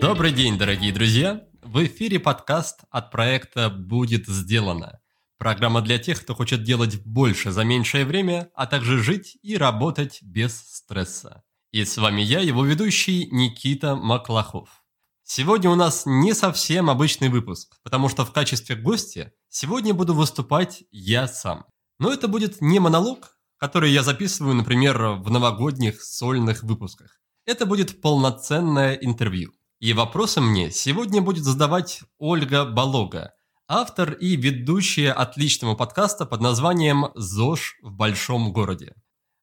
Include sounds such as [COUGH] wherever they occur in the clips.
Добрый день, дорогие друзья! В эфире подкаст от проекта «Будет сделано». Программа для тех, кто хочет делать больше за меньшее время, а также жить и работать без стресса. И с вами я, его ведущий Никита Маклахов. Сегодня у нас не совсем обычный выпуск, потому что в качестве гостя сегодня буду выступать я сам. Но это будет не монолог, который я записываю, например, в новогодних сольных выпусках. Это будет полноценное интервью. И вопросы мне сегодня будет задавать Ольга Болога, автор и ведущая отличного подкаста под названием «ЗОЖ в большом городе».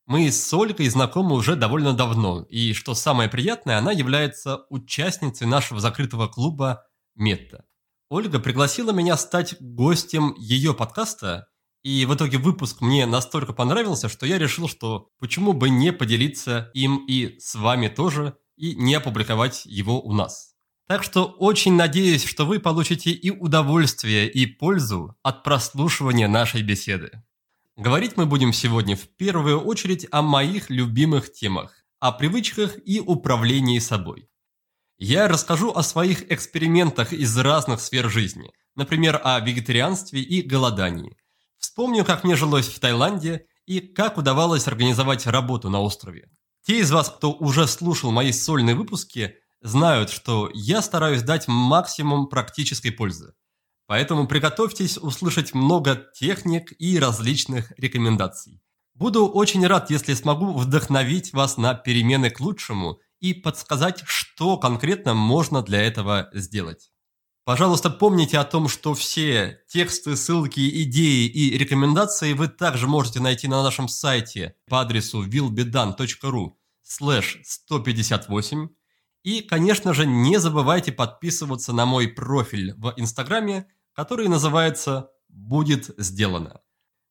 Мы с Ольгой знакомы уже довольно давно, и, что самое приятное, она является участницей нашего закрытого клуба «Метта». Ольга пригласила меня стать гостем ее подкаста, и в итоге выпуск мне настолько понравился, что я решил, что почему бы не поделиться им и с вами тоже, и не опубликовать его у нас. Так что очень надеюсь, что вы получите и удовольствие, и пользу от прослушивания нашей беседы. Говорить мы будем сегодня в первую очередь о моих любимых темах, о привычках и управлении собой. Я расскажу о своих экспериментах из разных сфер жизни, например, о вегетарианстве и голодании. Вспомню, как мне жилось в Таиланде и как удавалось организовать работу на острове. Те из вас, кто уже слушал мои сольные выпуски, знают, что я стараюсь дать максимум практической пользы. Поэтому приготовьтесь услышать много техник и различных рекомендаций. Буду очень рад, если смогу вдохновить вас на перемены к лучшему и подсказать, что конкретно можно для этого сделать. Пожалуйста, помните о том, что все тексты, ссылки, идеи и рекомендации вы также можете найти на нашем сайте по адресу willbedone.ru slash 158. И, конечно же, не забывайте подписываться на мой профиль в Инстаграме, который называется «Будет сделано».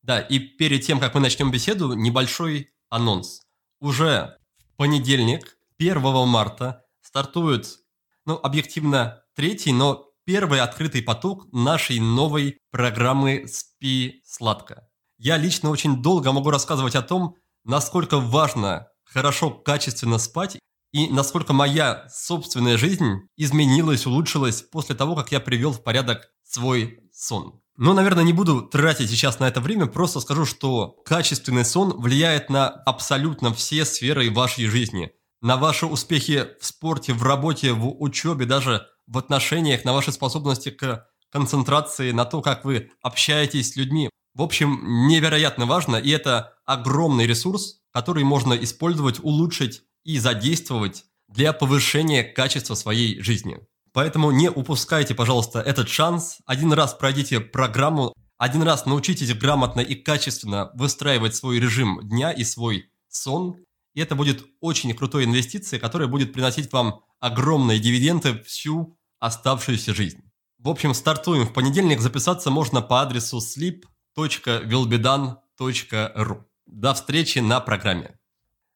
Да, и перед тем, как мы начнем беседу, небольшой анонс. Уже в понедельник, 1 марта, стартует, ну, объективно, третий, но первый открытый поток нашей новой программы «Спи сладко». Я лично очень долго могу рассказывать о том, насколько важно хорошо, качественно спать и насколько моя собственная жизнь изменилась, улучшилась после того, как я привел в порядок свой сон. Но, наверное, не буду тратить сейчас на это время, просто скажу, что качественный сон влияет на абсолютно все сферы вашей жизни. На ваши успехи в спорте, в работе, в учебе, даже в отношениях, на ваши способности к концентрации, на то, как вы общаетесь с людьми. В общем, невероятно важно, и это огромный ресурс, который можно использовать, улучшить и задействовать для повышения качества своей жизни. Поэтому не упускайте, пожалуйста, этот шанс. Один раз пройдите программу, один раз научитесь грамотно и качественно выстраивать свой режим дня и свой сон. И это будет очень крутой инвестицией, которая будет приносить вам огромные дивиденды всю оставшуюся жизнь. В общем, стартуем в понедельник. Записаться можно по адресу sleep.vilbedan.ru. До встречи на программе.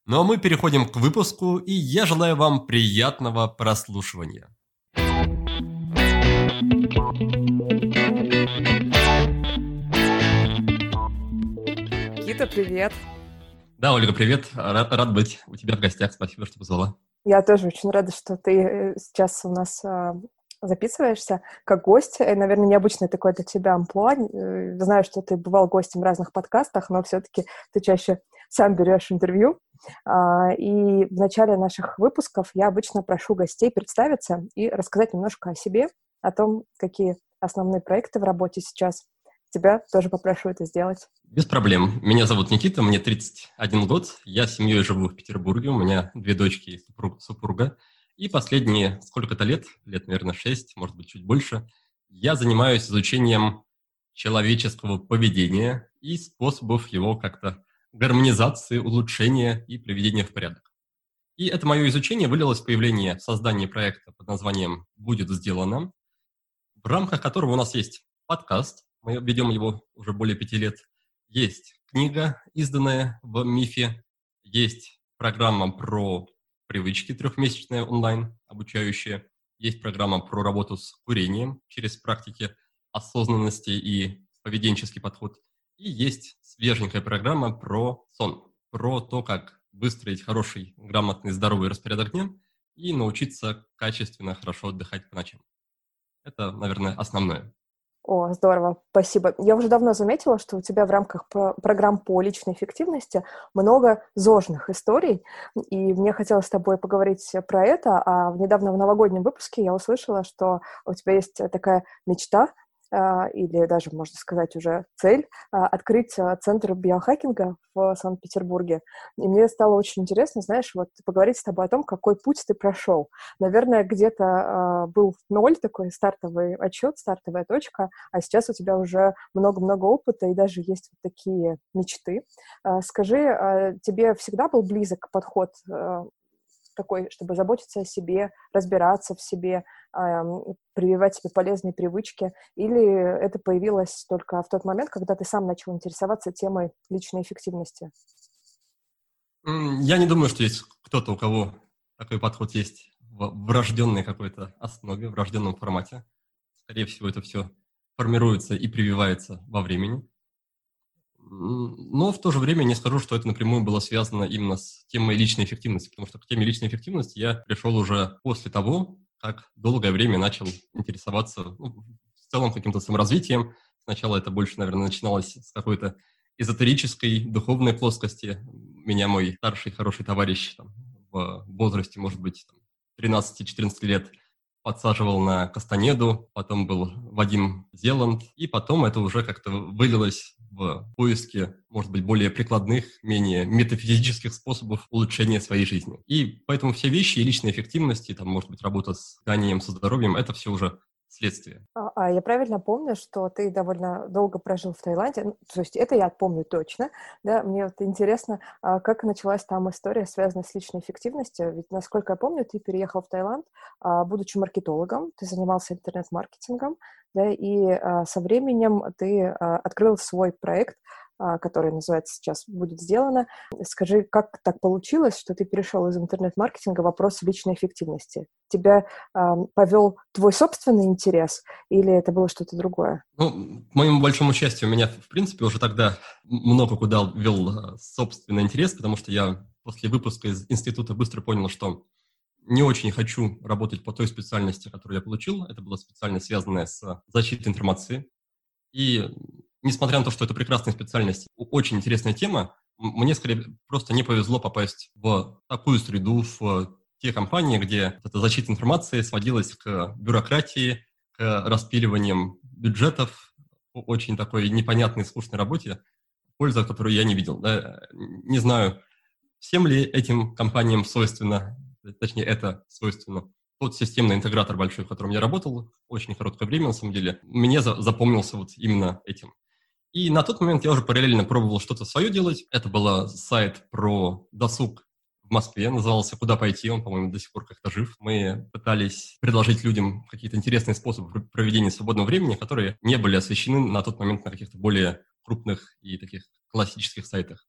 Ну а мы переходим к выпуску, и я желаю вам приятного прослушивания. Никита, привет. Да, Ольга, привет. Рад, рад быть у тебя в гостях. Спасибо, что позвала. Я тоже очень рада, что ты э, сейчас у нас а, записываешься как гость. И, наверное, необычное такое для тебя амплуа. Э, знаю, что ты бывал гостем в разных подкастах, но все-таки ты чаще сам берешь интервью. А, и в начале наших выпусков я обычно прошу гостей представиться и рассказать немножко о себе, о том, какие основные проекты в работе сейчас. Тебя тоже попрошу это сделать. Без проблем. Меня зовут Никита, мне 31 год. Я с семьей живу в Петербурге. У меня две дочки и супруг, супруга. И последние сколько-то лет, лет, наверное, 6, может быть, чуть больше, я занимаюсь изучением человеческого поведения и способов его как-то гармонизации, улучшения и приведения в порядок. И это мое изучение вылилось в появление, создание проекта под названием «Будет сделано», в рамках которого у нас есть подкаст, мы ведем его уже более пяти лет, есть книга, изданная в МИФе, есть программа про привычки трехмесячная онлайн, обучающая, есть программа про работу с курением через практики осознанности и поведенческий подход – и есть свеженькая программа про сон. про то, как выстроить хороший, грамотный, здоровый распорядок дня и научиться качественно, хорошо отдыхать по ночам. Это, наверное, основное. О, здорово, спасибо. Я уже давно заметила, что у тебя в рамках программ по личной эффективности много зожных историй, и мне хотелось с тобой поговорить про это, а недавно в новогоднем выпуске я услышала, что у тебя есть такая мечта или даже, можно сказать, уже цель а, открыть а, центр биохакинга в Санкт-Петербурге. И мне стало очень интересно, знаешь, вот поговорить с тобой о том, какой путь ты прошел. Наверное, где-то был ноль такой стартовый отчет, стартовая точка, а сейчас у тебя уже много-много опыта и даже есть вот такие мечты. Скажи, тебе всегда был близок подход такой, чтобы заботиться о себе, разбираться в себе, прививать себе полезные привычки, или это появилось только в тот момент, когда ты сам начал интересоваться темой личной эффективности? Я не думаю, что есть кто-то, у кого такой подход есть в врожденной какой-то основе, в врожденном формате. Скорее всего, это все формируется и прививается во времени. Но в то же время не скажу, что это напрямую было связано именно с темой личной эффективности, потому что к теме личной эффективности я пришел уже после того, как долгое время начал интересоваться ну, в целом каким-то саморазвитием. Сначала это больше, наверное, начиналось с какой-то эзотерической, духовной плоскости. Меня мой старший хороший товарищ там, в возрасте, может быть, 13-14 лет – подсаживал на Кастанеду, потом был Вадим Зеланд, и потом это уже как-то вылилось в поиске, может быть, более прикладных, менее метафизических способов улучшения своей жизни. И поэтому все вещи и личная эффективность, и там, может быть, работа с ганием, со здоровьем, это все уже следствие. А, а я правильно помню, что ты довольно долго прожил в Таиланде, ну, то есть это я помню точно, да, мне вот интересно, а как началась там история, связанная с личной эффективностью, ведь, насколько я помню, ты переехал в Таиланд, а, будучи маркетологом, ты занимался интернет-маркетингом, да, и со временем ты открыл свой проект, а, который называется сейчас «Будет сделано». Скажи, как так получилось, что ты перешел из интернет-маркетинга в вопрос личной эффективности? Тебя э, повел твой собственный интерес или это было что-то другое? Ну, к моему большому счастью, меня, в принципе, уже тогда много куда вел а, собственный интерес, потому что я после выпуска из института быстро понял, что не очень хочу работать по той специальности, которую я получил. Это была специальность, связанная с защитой информации. И несмотря на то, что это прекрасная специальность, очень интересная тема, мне скорее просто не повезло попасть в такую среду, в те компании, где эта защита информации сводилась к бюрократии, к распиливаниям бюджетов, очень такой непонятной, скучной работе, польза, которую я не видел. Да? Не знаю, всем ли этим компаниям свойственно, точнее, это свойственно. Тот системный интегратор большой, в котором я работал, очень короткое время, на самом деле, мне запомнился вот именно этим. И на тот момент я уже параллельно пробовал что-то свое делать. Это был сайт про досуг в Москве, назывался «Куда пойти?», он, по-моему, до сих пор как-то жив. Мы пытались предложить людям какие-то интересные способы проведения свободного времени, которые не были освещены на тот момент на каких-то более крупных и таких классических сайтах.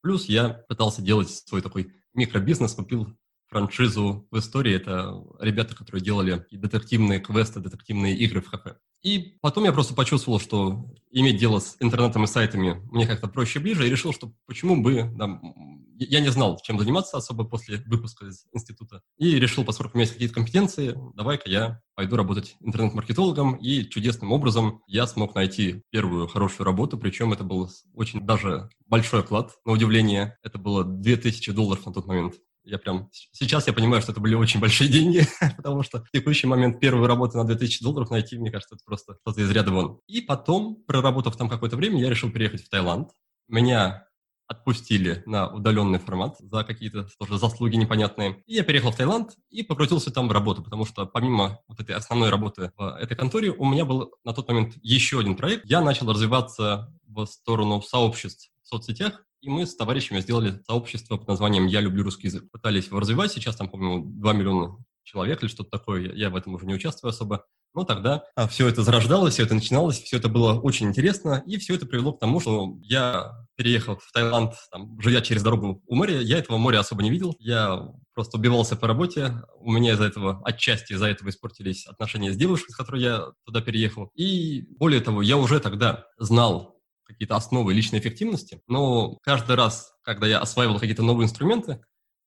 Плюс я пытался делать свой такой микробизнес, купил франшизу в истории. Это ребята, которые делали детективные квесты, детективные игры в кафе. И потом я просто почувствовал, что иметь дело с интернетом и сайтами мне как-то проще ближе, и решил, что почему бы... Да, я не знал, чем заниматься особо после выпуска из института. И решил, поскольку у меня есть какие-то компетенции, давай-ка я пойду работать интернет-маркетологом. И чудесным образом я смог найти первую хорошую работу, причем это был очень даже большой оклад, на удивление. Это было 2000 долларов на тот момент. Я прям... Сейчас я понимаю, что это были очень большие деньги, [LAUGHS] потому что в текущий момент первую работу на 2000 долларов найти, мне кажется, это просто что-то из ряда вон. И потом, проработав там какое-то время, я решил переехать в Таиланд. Меня отпустили на удаленный формат за какие-то тоже заслуги непонятные. И я переехал в Таиланд и покрутился там в работу, потому что помимо вот этой основной работы в этой конторе, у меня был на тот момент еще один проект. Я начал развиваться в сторону сообществ в соцсетях, и мы с товарищами сделали сообщество под названием «Я люблю русский язык». Пытались его развивать, сейчас там, по-моему, 2 миллиона человек или что-то такое, я в этом уже не участвую особо. Но тогда а, все это зарождалось, все это начиналось, все это было очень интересно, и все это привело к тому, что я переехал в Таиланд, там, живя через дорогу у моря, я этого моря особо не видел, я просто убивался по работе, у меня из-за этого, отчасти из-за этого испортились отношения с девушкой, с которой я туда переехал, и более того, я уже тогда знал какие-то основы личной эффективности, но каждый раз, когда я осваивал какие-то новые инструменты,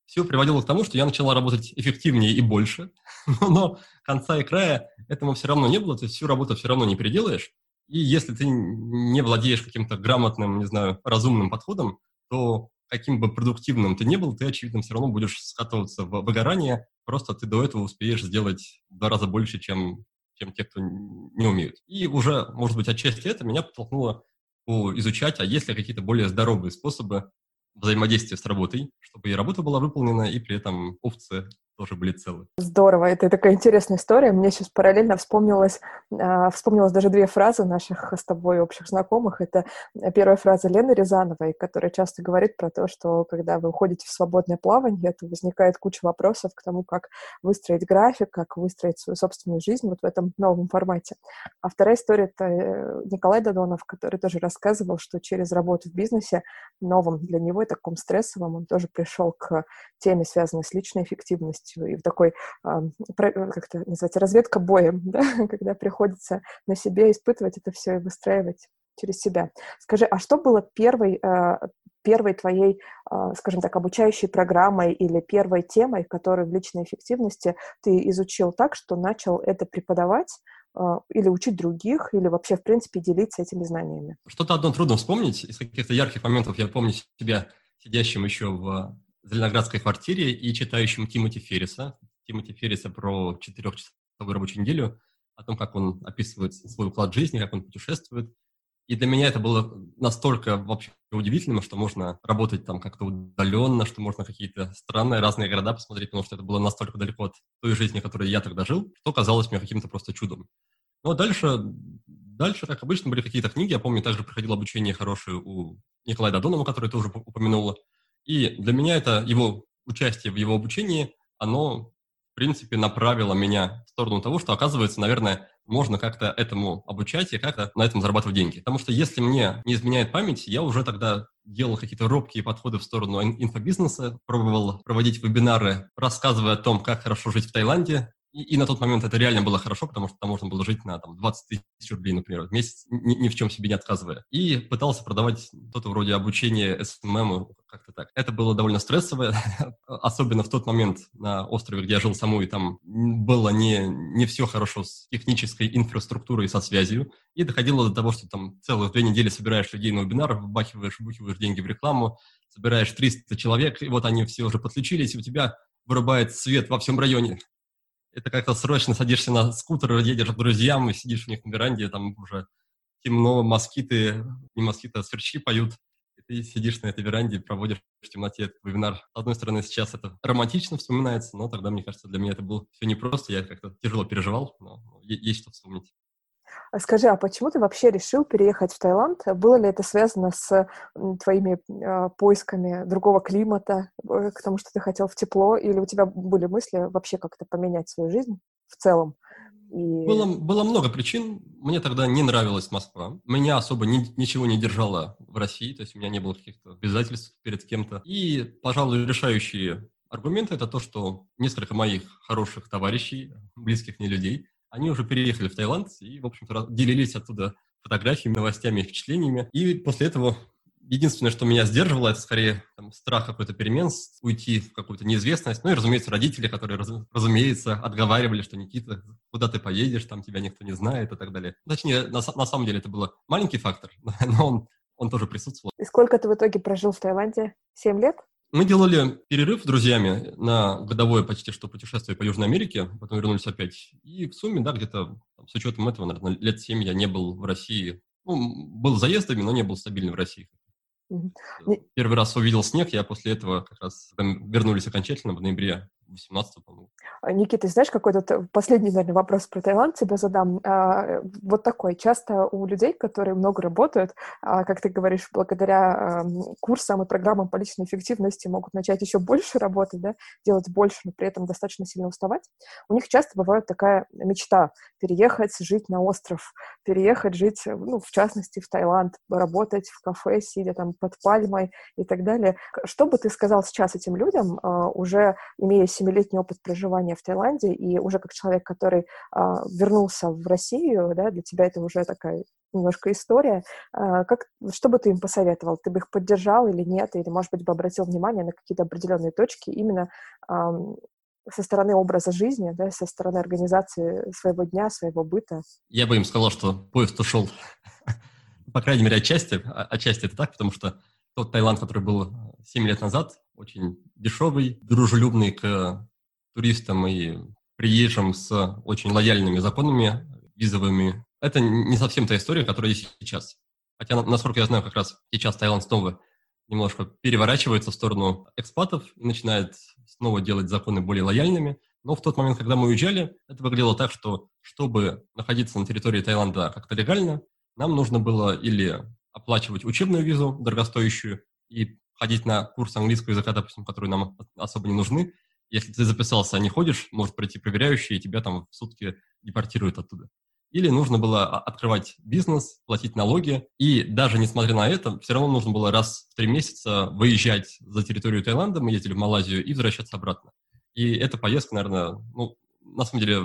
все приводило к тому, что я начала работать эффективнее и больше, [LAUGHS] но конца и края этому все равно не было, то есть всю работу все равно не переделаешь. И если ты не владеешь каким-то грамотным, не знаю, разумным подходом, то каким бы продуктивным ты не был, ты, очевидно, все равно будешь скатываться в выгорание, просто ты до этого успеешь сделать в два раза больше, чем, чем те, кто не умеют. И уже, может быть, отчасти это меня подтолкнуло изучать, а есть ли какие-то более здоровые способы взаимодействия с работой, чтобы и работа была выполнена, и при этом овцы тоже были целы. Здорово, это такая интересная история. Мне сейчас параллельно вспомнилось, э, вспомнилось даже две фразы наших с тобой общих знакомых. Это первая фраза Лены Рязановой, которая часто говорит про то, что когда вы уходите в свободное плавание, то возникает куча вопросов к тому, как выстроить график, как выстроить свою собственную жизнь вот в этом новом формате. А вторая история — это э, Николай Додонов, который тоже рассказывал, что через работу в бизнесе, новом для него, таком стрессовом, он тоже пришел к теме, связанной с личной эффективностью, полностью и в такой, как это называется, разведка боем, [LAUGHS] да? когда приходится на себе испытывать это все и выстраивать через себя. Скажи, а что было первой, а, первой твоей, а, скажем так, обучающей программой или первой темой, которую в личной эффективности ты изучил так, что начал это преподавать а, или учить других, или вообще, в принципе, делиться этими знаниями? Что-то одно трудно вспомнить. Из каких-то ярких моментов я помню себя сидящим еще в зеленоградской квартире и читающим Тимоти Ферриса. Тимоти Ферриса про четырехчасовую рабочую неделю, о том, как он описывает свой уклад жизни, как он путешествует. И для меня это было настолько вообще удивительным, что можно работать там как-то удаленно, что можно какие-то странные разные города посмотреть, потому что это было настолько далеко от той жизни, которой я тогда жил, что казалось мне каким-то просто чудом. Но дальше, дальше, как обычно, были какие-то книги. Я помню, также проходил обучение хорошее у Николая Додонова, который ты уже упомянула. И для меня это его участие в его обучении, оно, в принципе, направило меня в сторону того, что, оказывается, наверное, можно как-то этому обучать и как-то на этом зарабатывать деньги. Потому что если мне не изменяет память, я уже тогда делал какие-то робкие подходы в сторону инфобизнеса, пробовал проводить вебинары, рассказывая о том, как хорошо жить в Таиланде, и, и на тот момент это реально было хорошо, потому что там можно было жить на там, 20 тысяч рублей, например, в месяц, ни, ни в чем себе не отказывая. И пытался продавать что-то вроде обучения SMM, как-то так. Это было довольно стрессово, [LAUGHS] особенно в тот момент на острове, где я жил саму, и там было не, не все хорошо с технической инфраструктурой и со связью. И доходило до того, что там целых две недели собираешь людей на вебинар, вбахиваешь, вбухиваешь деньги в рекламу, собираешь 300 человек, и вот они все уже подключились, и у тебя вырубает свет во всем районе это как-то срочно садишься на скутер, едешь к друзьям и сидишь у них на веранде, там уже темно, москиты, не москиты, а сверчки поют. Ты сидишь на этой веранде и проводишь в темноте этот вебинар. С одной стороны, сейчас это романтично вспоминается, но тогда, мне кажется, для меня это было все непросто, я как-то тяжело переживал, но есть что вспомнить. А скажи, а почему ты вообще решил переехать в Таиланд? Было ли это связано с твоими э, поисками другого климата, э, к тому, что ты хотел в тепло, или у тебя были мысли вообще как-то поменять свою жизнь в целом? И... Было, было много причин. Мне тогда не нравилась Москва. Меня особо ни, ничего не держало в России, то есть у меня не было каких-то обязательств перед кем-то. И, пожалуй, решающие аргументы – это то, что несколько моих хороших товарищей, близких мне людей, они уже переехали в Таиланд и, в общем-то, делились оттуда фотографиями, новостями, впечатлениями. И после этого единственное, что меня сдерживало, это скорее там, страх какой-то перемен, уйти в какую-то неизвестность. Ну и, разумеется, родители, которые, раз, разумеется, отговаривали, что Никита, куда ты поедешь, там тебя никто не знает и так далее. Точнее, на, на самом деле это был маленький фактор, [LAUGHS] но он, он тоже присутствовал. И сколько ты в итоге прожил в Таиланде? Семь лет? Мы делали перерыв с друзьями на годовое почти что путешествие по Южной Америке, потом вернулись опять. И в сумме, да, где-то с учетом этого, наверное, лет семь я не был в России. Ну, был заездами, но не был стабильно в России. Первый раз увидел снег, я после этого как раз вернулись окончательно в ноябре 18 по-моему. А, Никита, знаешь, какой-то последний, наверное, вопрос про Таиланд тебе задам. А, вот такой. Часто у людей, которые много работают, а, как ты говоришь, благодаря курсам и программам по личной эффективности могут начать еще больше работать, да, делать больше, но при этом достаточно сильно уставать, у них часто бывает такая мечта переехать, жить на остров, переехать, жить, ну, в частности, в Таиланд, работать в кафе, сидя там под пальмой и так далее. Что бы ты сказал сейчас этим людям, уже имея семилетний опыт проживания в Таиланде, и уже как человек, который а, вернулся в Россию, да, для тебя это уже такая немножко история. А, как, что бы ты им посоветовал? Ты бы их поддержал или нет? Или, может быть, бы обратил внимание на какие-то определенные точки именно со стороны образа жизни, да, со стороны организации своего дня, своего быта? Я бы им сказал, что поезд ушел, [LAUGHS] по крайней мере, отчасти. А, отчасти это так, потому что тот Таиланд, который был 7 лет назад, очень дешевый, дружелюбный к туристам и приезжим с очень лояльными законами визовыми. Это не совсем та история, которая есть сейчас. Хотя, насколько я знаю, как раз сейчас Таиланд снова немножко переворачивается в сторону экспатов и начинает снова делать законы более лояльными. Но в тот момент, когда мы уезжали, это выглядело так, что чтобы находиться на территории Таиланда как-то легально, нам нужно было или оплачивать учебную визу дорогостоящую и ходить на курс английского языка, допустим, которые нам особо не нужны. Если ты записался, а не ходишь, может прийти проверяющий, и тебя там в сутки депортируют оттуда. Или нужно было открывать бизнес, платить налоги. И даже несмотря на это, все равно нужно было раз в три месяца выезжать за территорию Таиланда, мы ездили в Малайзию, и возвращаться обратно. И эта поездка, наверное, ну, на самом деле,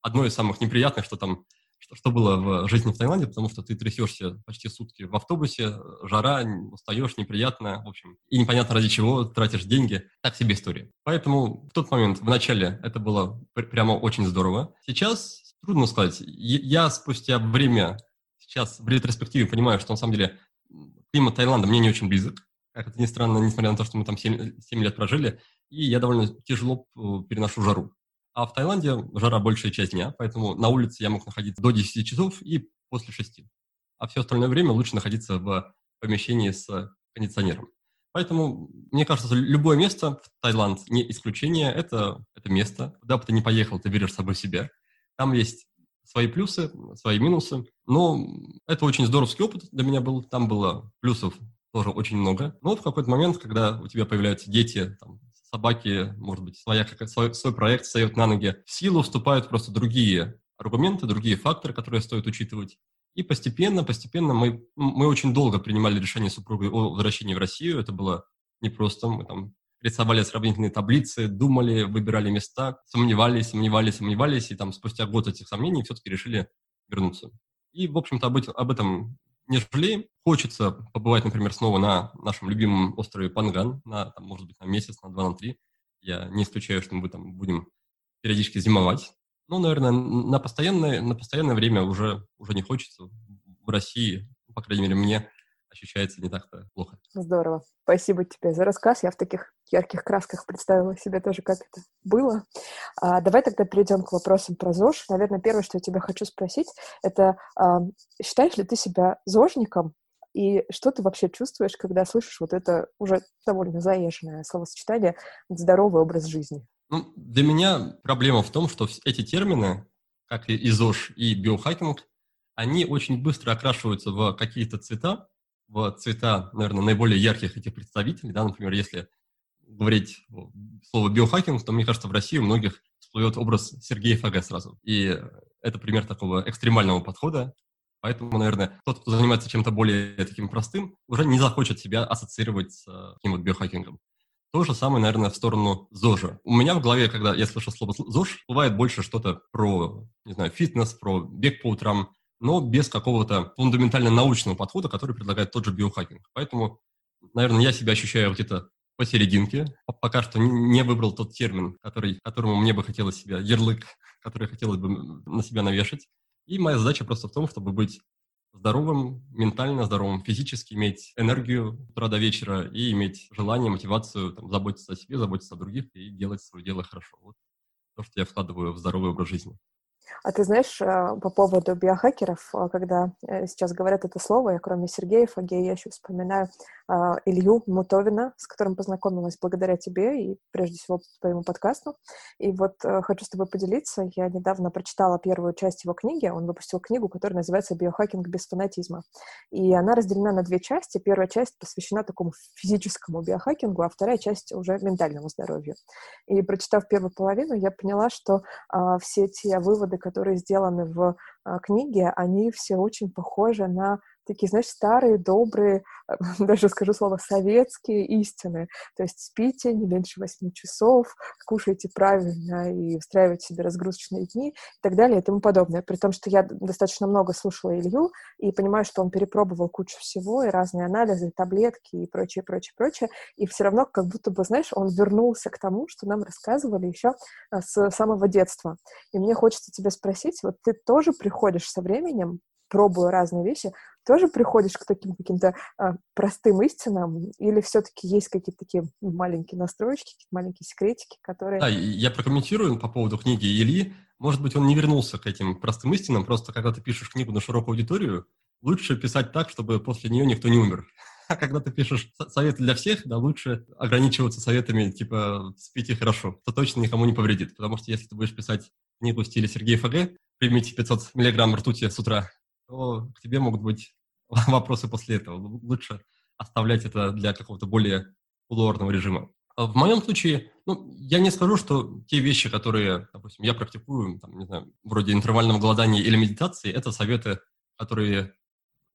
одно из самых неприятных, что там что, что было в жизни в Таиланде, потому что ты трясешься почти сутки в автобусе, жара, устаешь, неприятно, в общем, и непонятно ради чего тратишь деньги. Так себе история. Поэтому в тот момент, в начале, это было прямо очень здорово. Сейчас трудно сказать. Я спустя время, сейчас в ретроспективе понимаю, что на самом деле климат Таиланда мне не очень близок. Как это ни странно, несмотря на то, что мы там 7, 7 лет прожили, и я довольно тяжело э, переношу жару. А в Таиланде жара большая часть дня, поэтому на улице я мог находиться до 10 часов и после 6. А все остальное время лучше находиться в помещении с кондиционером. Поэтому, мне кажется, любое место в Таиланд, не исключение, это, это место. Куда бы ты ни поехал, ты берешь с собой себя. Там есть свои плюсы, свои минусы. Но это очень здоровский опыт для меня был. Там было плюсов тоже очень много. Но в какой-то момент, когда у тебя появляются дети, там, собаки, может быть, своя, как, свой, свой проект встает на ноги, в силу вступают просто другие аргументы, другие факторы, которые стоит учитывать. И постепенно, постепенно мы, мы очень долго принимали решение супругой о возвращении в Россию. Это было непросто. Мы там рисовали сравнительные таблицы, думали, выбирали места, сомневались, сомневались, сомневались, и там спустя год этих сомнений все-таки решили вернуться. И, в общем-то, об, об этом не жалеем. Хочется побывать, например, снова на нашем любимом острове Панган, на, там, может быть, на месяц, на два, на три. Я не исключаю, что мы там будем периодически зимовать. Ну, наверное, на постоянное, на постоянное время уже, уже не хочется. В России, по крайней мере, мне ощущается не так-то плохо. Здорово. Спасибо тебе за рассказ. Я в таких ярких красках представила себе тоже, как это было. А, давай тогда перейдем к вопросам про ЗОЖ. Наверное, первое, что я тебя хочу спросить, это а, считаешь ли ты себя ЗОЖником? И что ты вообще чувствуешь, когда слышишь вот это уже довольно заезженное словосочетание «здоровый образ жизни»? Ну, для меня проблема в том, что эти термины, как и ЗОЖ, и биохакинг, они очень быстро окрашиваются в какие-то цвета, в цвета, наверное, наиболее ярких этих представителей. Да? Например, если говорить слово биохакинг, то, мне кажется, в России у многих всплывет образ Сергея ФГ сразу. И это пример такого экстремального подхода. Поэтому, наверное, тот, кто занимается чем-то более таким простым, уже не захочет себя ассоциировать с э, таким вот биохакингом. То же самое, наверное, в сторону ЗОЖа. У меня в голове, когда я слышу слово ЗОЖ, бывает больше что-то про, не знаю, фитнес, про бег по утрам, но без какого-то фундаментально научного подхода, который предлагает тот же биохакинг. Поэтому, наверное, я себя ощущаю где-то посерединке. Пока что не выбрал тот термин, который, которому мне бы хотелось себя, ярлык, который хотелось бы на себя навешать. И моя задача просто в том, чтобы быть здоровым, ментально здоровым, физически, иметь энергию утра до вечера и иметь желание, мотивацию там, заботиться о себе, заботиться о других и делать свое дело хорошо. Вот то, что я вкладываю в здоровый образ жизни. А ты знаешь, э, по поводу биохакеров, э, когда э, сейчас говорят это слово, я кроме Сергея Фагея, еще вспоминаю а, Илью Мутовина, с которым познакомилась благодаря тебе и, прежде всего, твоему подкасту. И вот хочу с тобой поделиться. Я недавно прочитала первую часть его книги. Он выпустил книгу, которая называется «Биохакинг без фанатизма». И она разделена на две части. Первая часть посвящена такому физическому биохакингу, а вторая часть уже ментальному здоровью. И прочитав первую половину, я поняла, что а, все те выводы, которые сделаны в а, книге, они все очень похожи на такие, знаешь, старые, добрые, [LAUGHS] даже скажу слово, советские истины. То есть спите не меньше 8 часов, кушайте правильно и устраивайте себе разгрузочные дни и так далее и тому подобное. При том, что я достаточно много слушала Илью и понимаю, что он перепробовал кучу всего, и разные анализы, и таблетки, и прочее, прочее, прочее. И все равно как будто бы, знаешь, он вернулся к тому, что нам рассказывали еще а, с самого детства. И мне хочется тебя спросить, вот ты тоже приходишь со временем пробуя разные вещи, тоже приходишь к таким каким-то а, простым истинам, или все-таки есть какие-то такие маленькие настройки, какие-то маленькие секретики, которые... Да, я прокомментирую по поводу книги Ильи. Может быть, он не вернулся к этим простым истинам, просто когда ты пишешь книгу на широкую аудиторию, лучше писать так, чтобы после нее никто не умер. [LAUGHS] А когда ты пишешь советы для всех, да, лучше ограничиваться советами типа «спите хорошо», то точно никому не повредит. Потому что если ты будешь писать книгу в стиле Сергея ФГ, примите 500 миллиграмм ртути с утра, то к тебе могут быть [LAUGHS] вопросы после этого. Лучше оставлять это для какого-то более кулуарного режима. А в моем случае, ну, я не скажу, что те вещи, которые, допустим, я практикую, там, не знаю, вроде интервального голодания или медитации, это советы, которые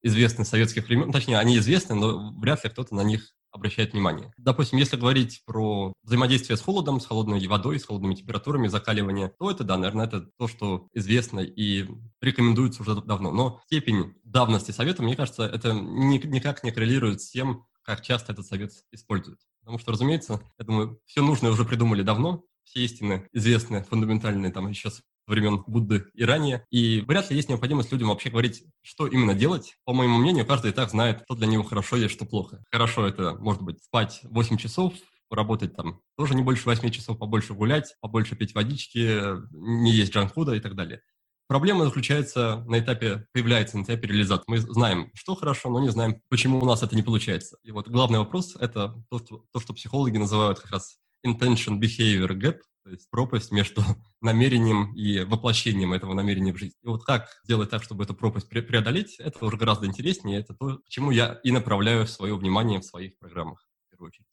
известны с советских времен, точнее, они известны, но вряд ли кто-то на них обращает внимание. Допустим, если говорить про взаимодействие с холодом, с холодной водой, с холодными температурами, закаливание, то это, да, наверное, это то, что известно и рекомендуется уже давно. Но степень давности совета, мне кажется, это никак не коррелирует с тем, как часто этот совет используют. Потому что, разумеется, я думаю, все нужное уже придумали давно, все истины известны, фундаментальные, там еще с времен Будды и ранее. И вряд ли есть необходимость людям вообще говорить, что именно делать. По моему мнению, каждый и так знает, что для него хорошо и что плохо. Хорошо это, может быть, спать 8 часов, работать там тоже не больше 8 часов, побольше гулять, побольше пить водички, не есть джанкфуда и так далее. Проблема заключается на этапе, появляется на этапе реализации. Мы знаем, что хорошо, но не знаем, почему у нас это не получается. И вот главный вопрос – это то, что, то, что психологи называют как раз intention behavior gap, то есть пропасть между [LAUGHS] намерением и воплощением этого намерения в жизнь. И вот как сделать так, чтобы эту пропасть преодолеть, это уже гораздо интереснее, это то, к чему я и направляю свое внимание в своих программах, в первую очередь.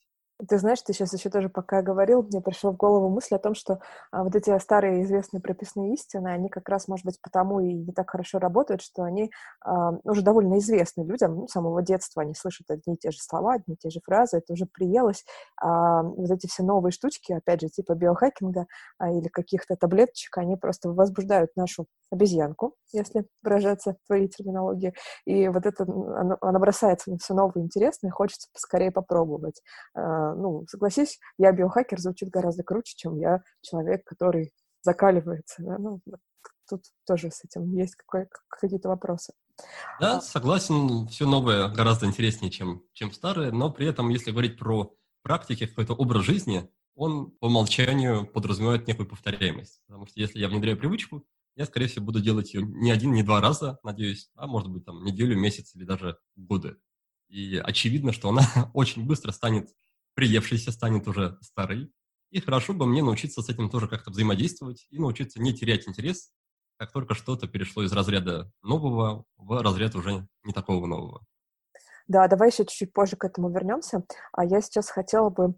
Ты знаешь, ты сейчас еще тоже пока говорил, мне пришла в голову мысль о том, что а, вот эти старые известные прописные истины, они как раз, может быть, потому и не так хорошо работают, что они а, уже довольно известны людям, ну, с самого детства они слышат одни и те же слова, одни и те же фразы, это уже приелось. А, вот эти все новые штучки, опять же, типа биохакинга а, или каких-то таблеточек, они просто возбуждают нашу обезьянку, если выражаться твоей терминологии, и вот это, она, она бросается на все новое интересное, и хочется поскорее попробовать а, ну, согласись, я биохакер звучит гораздо круче, чем я человек, который закаливается. Да? Ну, тут тоже с этим есть какие-то вопросы. Да, а согласен, все новое гораздо интереснее, чем, чем старое, но при этом, если говорить про практики, какой-то образ жизни, он по умолчанию подразумевает некую повторяемость. Потому что если я внедряю привычку, я, скорее всего, буду делать ее не один, не два раза, надеюсь, а может быть, там, неделю, месяц или даже годы. И очевидно, что она [LAUGHS] очень быстро станет приевшийся станет уже старый. И хорошо бы мне научиться с этим тоже как-то взаимодействовать и научиться не терять интерес, как только что-то перешло из разряда нового в разряд уже не такого нового. Да, давай еще чуть-чуть позже к этому вернемся. А я сейчас хотела бы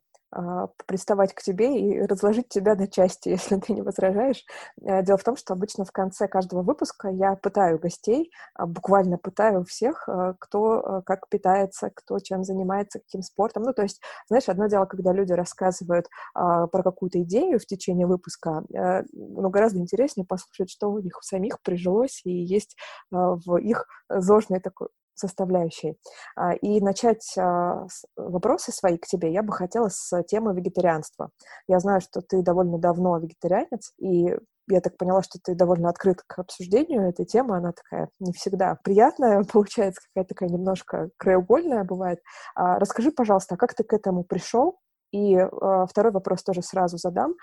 приставать к тебе и разложить тебя на части, [LAUGHS] если ты не возражаешь. Э, дело в том, что обычно в конце каждого выпуска я пытаю гостей, а, буквально пытаю всех, э, кто э, как питается, кто чем занимается, каким спортом. Ну, то есть, знаешь, одно дело, когда люди рассказывают а, про какую-то идею в течение выпуска, но гораздо интереснее послушать, что у них самих прижилось и есть в их зожной такой составляющей. А, и начать а, вопросы свои к тебе я бы хотела с темы вегетарианства. Я знаю, что ты довольно давно вегетарианец, и я так поняла, что ты довольно открыт к обсуждению этой темы. Она такая не всегда приятная, [LAUGHS] получается, какая-то такая немножко краеугольная бывает. А, расскажи, пожалуйста, как ты к этому пришел? И второй вопрос тоже сразу задам.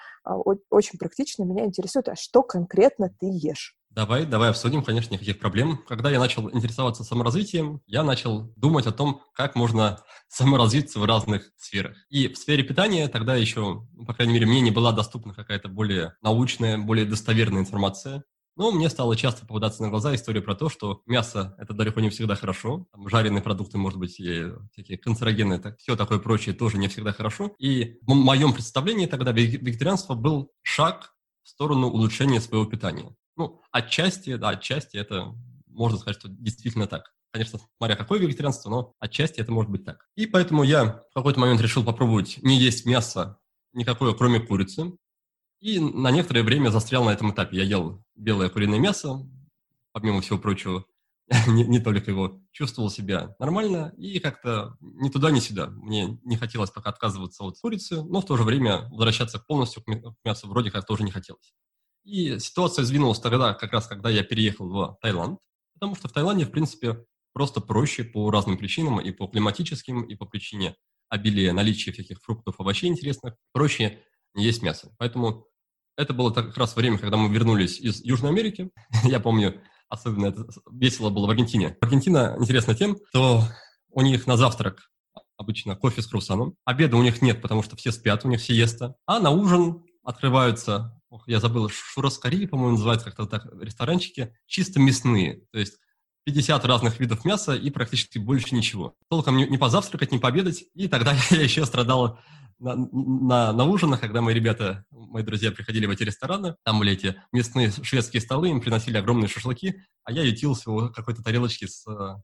Очень практично меня интересует, а что конкретно ты ешь? Давай, давай обсудим, конечно, никаких проблем. Когда я начал интересоваться саморазвитием, я начал думать о том, как можно [LAUGHS] саморазвиться в разных сферах. И в сфере питания тогда еще, ну, по крайней мере, мне не была доступна какая-то более научная, более достоверная информация. Но мне стало часто попадаться на глаза история про то, что мясо – это далеко не всегда хорошо. Там жареные продукты, может быть, и всякие канцерогены, так, все такое прочее тоже не всегда хорошо. И в моем представлении тогда вегетарианство был шаг в сторону улучшения своего питания. Ну, отчасти, да, отчасти это можно сказать, что действительно так. конечно, смотря какое вегетарианство, но отчасти это может быть так. И поэтому я в какой-то момент решил попробовать не есть мясо никакое, кроме курицы. И на некоторое время застрял на этом этапе. Я ел белое куриное мясо, помимо всего прочего, [LAUGHS] не, не только его, чувствовал себя нормально и как-то ни туда, ни сюда. Мне не хотелось пока отказываться от курицы, но в то же время возвращаться полностью к мясу вроде как тоже не хотелось. И ситуация сдвинулась тогда, как раз когда я переехал в Таиланд, потому что в Таиланде, в принципе, просто проще по разным причинам, и по климатическим, и по причине обилия наличия всяких фруктов, овощей интересных, проще не есть мясо. Поэтому это было как раз время, когда мы вернулись из Южной Америки. [LAUGHS] Я помню, особенно это весело было в Аргентине. Аргентина интересна тем, что у них на завтрак обычно кофе с круассаном. Обеда у них нет, потому что все спят, у них сиеста. А на ужин открываются, ох, я забыл, шураскари, по-моему, называется как-то так, ресторанчики, чисто мясные. То есть 50 разных видов мяса и практически больше ничего. Толком не, не позавтракать, не пообедать. И тогда [LAUGHS] я еще страдала на, на, на ужинах, когда мои ребята, мои друзья приходили в эти рестораны, там были эти мясные шведские столы, им приносили огромные шашлыки, а я ютился в какой-то тарелочке с э,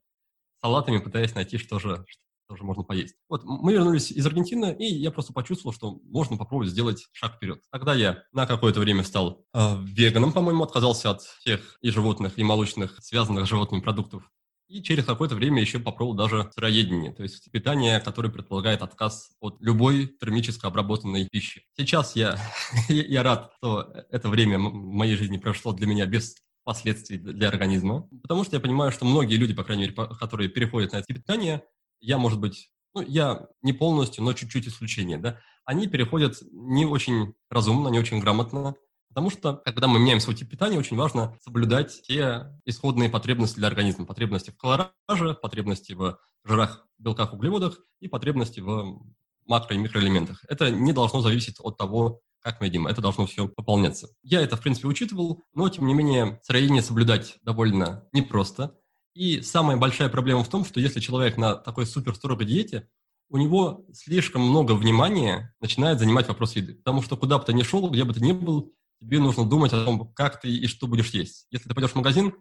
салатами, пытаясь найти, что же, тоже можно поесть. Вот мы вернулись из Аргентины, и я просто почувствовал, что можно попробовать сделать шаг вперед. Тогда я на какое-то время стал э, веганом, по-моему, отказался от всех и животных, и молочных, связанных с животными продуктов. И через какое-то время еще попробовал даже сыроедение, то есть питание, которое предполагает отказ от любой термически обработанной пищи. Сейчас я, [LAUGHS] я рад, что это время в моей жизни прошло для меня без последствий для организма, потому что я понимаю, что многие люди, по крайней мере, которые переходят на это питание, я, может быть, ну, я не полностью, но чуть-чуть исключение, да, они переходят не очень разумно, не очень грамотно, потому что, когда мы меняем свой тип питания, очень важно соблюдать те исходные потребности для организма. Потребности в колораже, потребности в жирах, белках, углеводах и потребности в макро- и микроэлементах. Это не должно зависеть от того, как мы едим. Это должно все пополняться. Я это, в принципе, учитывал, но, тем не менее, строение соблюдать довольно непросто. И самая большая проблема в том, что если человек на такой супер строгой диете, у него слишком много внимания начинает занимать вопрос еды. Потому что куда бы ты ни шел, где бы ты ни был, тебе нужно думать о том, как ты и что будешь есть. Если ты пойдешь в магазин,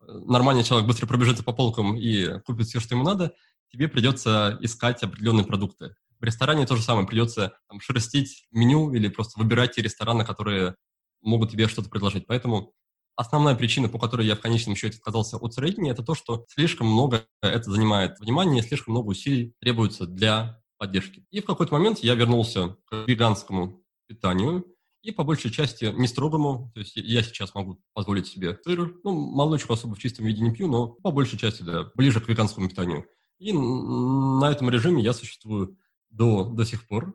э, нормальный человек быстро пробежится по полкам и купит все, что ему надо, тебе придется искать определенные продукты. В ресторане то же самое, придется там, шерстить меню или просто выбирать те рестораны, которые могут тебе что-то предложить. Поэтому Основная причина, по которой я в конечном счете отказался от сыроедения, это то, что слишком много это занимает внимания, слишком много усилий требуется для поддержки. И в какой-то момент я вернулся к веганскому питанию, и по большей части не строгому, то есть я сейчас могу позволить себе сыр, ну, молочку особо в чистом виде не пью, но по большей части, да, ближе к веганскому питанию. И на этом режиме я существую до, до сих пор.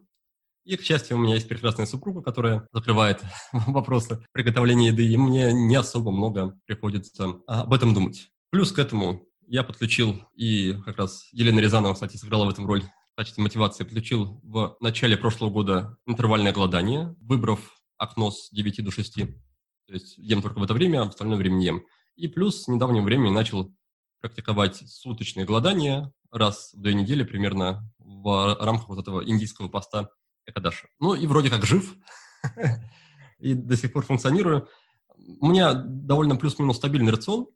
И, к счастью, у меня есть прекрасная супруга, которая закрывает [LAUGHS] вопросы приготовления еды, и мне не особо много приходится об этом думать. Плюс к этому я подключил, и как раз Елена Рязанова, кстати, сыграла в этом роль в качестве мотивации, подключил в начале прошлого года интервальное голодание, выбрав окно с 9 до 6. То есть ем только в это время, а в остальное время не ем. И плюс с недавнего времени начал практиковать суточное голодание раз в две недели примерно в рамках вот этого индийского поста Экадаша. Ну и вроде как жив, [LAUGHS] и до сих пор функционирую. У меня довольно плюс-минус стабильный рацион.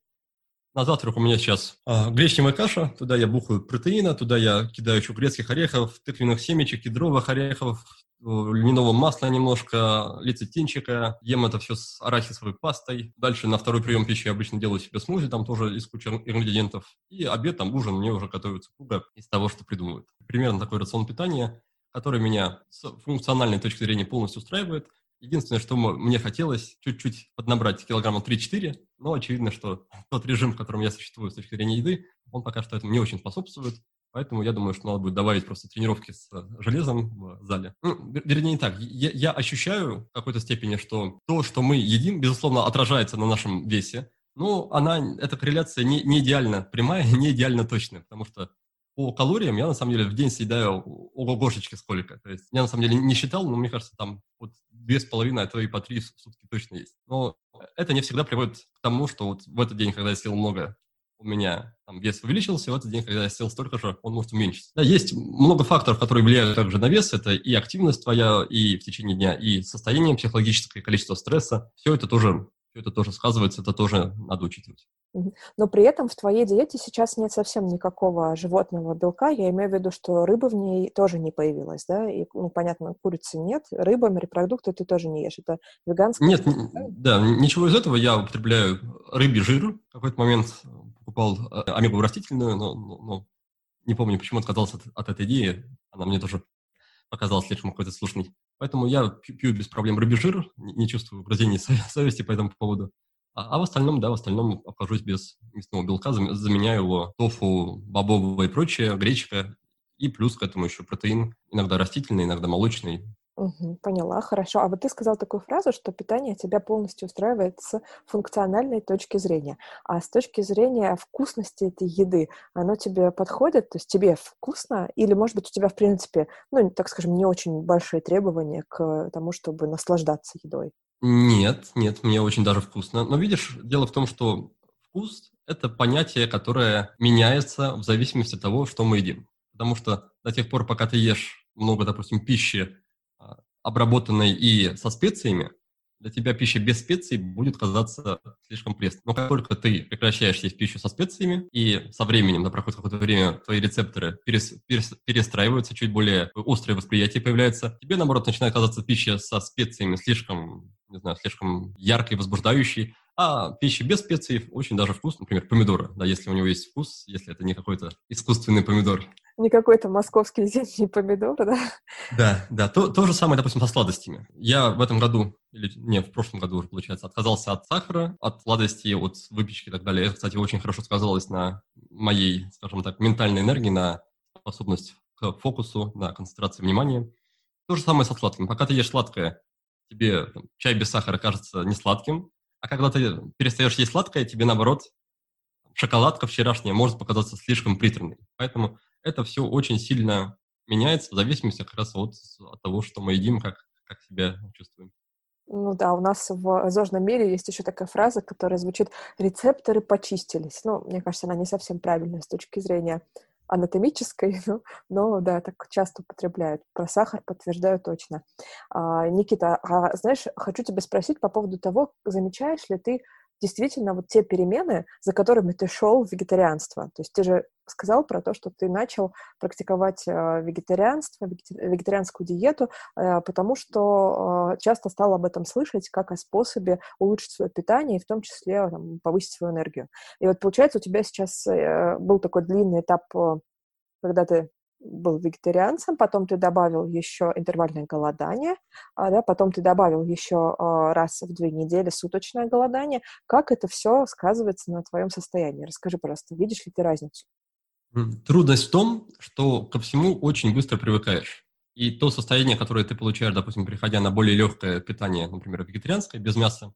На завтрак у меня сейчас а, гречневая каша, туда я бухаю протеина, туда я кидаю еще грецких орехов, тыквенных семечек, кедровых орехов, льняного масла немножко, лецитинчика. Ем это все с арахисовой пастой. Дальше на второй прием пищи я обычно делаю себе смузи, там тоже из кучи ингредиентов. И обед, там ужин мне уже готовится круга из того, что придумывают. Примерно такой рацион питания который меня с функциональной точки зрения полностью устраивает. Единственное, что мне хотелось, чуть-чуть поднабрать килограмма 3-4, но очевидно, что [LAUGHS] тот режим, в котором я существую с точки зрения еды, он пока что этому не очень способствует. Поэтому я думаю, что надо будет добавить просто тренировки с железом в зале. Ну, вернее, не так. Я, я ощущаю в какой-то степени, что то, что мы едим, безусловно, отражается на нашем весе. Но она, эта корреляция не, не идеально прямая, [LAUGHS] не идеально точная, потому что по калориям я на самом деле в день съедаю ого-гошечки сколько. То есть я на самом деле не считал, но мне кажется, там вот две с половиной, а то и по три в сутки точно есть. Но это не всегда приводит к тому, что вот в этот день, когда я съел много, у меня там вес увеличился, в этот день, когда я съел столько же, он может уменьшиться. Да, есть много факторов, которые влияют также на вес. Это и активность твоя, и в течение дня, и состояние психологическое, количество стресса. Все это тоже, все это тоже сказывается, это тоже надо учитывать. Но при этом в твоей диете сейчас нет совсем никакого животного белка. Я имею в виду, что рыба в ней тоже не появилась, да? И, ну, понятно, курицы нет, рыба, морепродукты ты тоже не ешь. Это веганское? Нет, да, ничего из этого. Я употребляю рыбий жир. В какой-то момент покупал э, омегу растительную, но, но, но не помню, почему отказался от, от этой идеи. Она мне тоже показалась слишком какой-то слушной. Поэтому я пью без проблем рыбий жир, не чувствую угрызений совести по этому поводу. А, а в остальном, да, в остальном обхожусь без мясного белка, заменяю его тофу, бобовое и прочее, гречка, и плюс к этому еще протеин, иногда растительный, иногда молочный. Угу, поняла, хорошо. А вот ты сказал такую фразу, что питание тебя полностью устраивает с функциональной точки зрения. А с точки зрения вкусности этой еды, оно тебе подходит? То есть тебе вкусно? Или, может быть, у тебя, в принципе, ну, так скажем, не очень большие требования к тому, чтобы наслаждаться едой? Нет, нет, мне очень даже вкусно. Но видишь, дело в том, что вкус – это понятие, которое меняется в зависимости от того, что мы едим. Потому что до тех пор, пока ты ешь много, допустим, пищи, а, обработанной и со специями, для тебя пища без специй будет казаться слишком пресной. Но как только ты прекращаешь есть пищу со специями, и со временем, да, проходит какое-то время, твои рецепторы перес, перес, перестраиваются, чуть более острое восприятие появляется, тебе, наоборот, начинает казаться пища со специями слишком, не знаю, слишком яркой, возбуждающей, а пища без специй очень даже вкус, например, помидоры, да, если у него есть вкус, если это не какой-то искусственный помидор. Не какой-то московский зимний помидор, да? Да, да. То, то же самое, допустим, со сладостями. Я в этом году, или не, в прошлом году уже, получается, отказался от сахара, от сладостей, от выпечки и так далее. Это, кстати, очень хорошо сказалось на моей, скажем так, ментальной энергии, на способность к фокусу, на концентрации внимания. То же самое со сладким. Пока ты ешь сладкое, тебе там, чай без сахара кажется не сладким, а когда ты перестаешь есть сладкое, тебе, наоборот, шоколадка вчерашняя может показаться слишком приторной. Поэтому это все очень сильно меняется в зависимости как раз от, от того, что мы едим, как, как себя чувствуем. Ну да, у нас в зожном мире есть еще такая фраза, которая звучит «рецепторы почистились». Ну, мне кажется, она не совсем правильная с точки зрения анатомической, [LAUGHS] но, но да, так часто употребляют. Про сахар подтверждаю точно. А, Никита, а знаешь, хочу тебя спросить по поводу того, замечаешь ли ты действительно вот те перемены, за которыми ты шел в вегетарианство. То есть ты же сказал про то, что ты начал практиковать э, вегетарианство, вегетарианскую диету, э, потому что э, часто стал об этом слышать как о способе улучшить свое питание и в том числе там, повысить свою энергию. И вот получается у тебя сейчас был такой длинный этап, когда ты был вегетарианцем, потом ты добавил еще интервальное голодание, а, да, потом ты добавил еще а, раз в две недели суточное голодание. Как это все сказывается на твоем состоянии? Расскажи, пожалуйста, видишь ли ты разницу? Трудность в том, что ко всему очень быстро привыкаешь. И то состояние, которое ты получаешь, допустим, приходя на более легкое питание, например, вегетарианское, без мяса,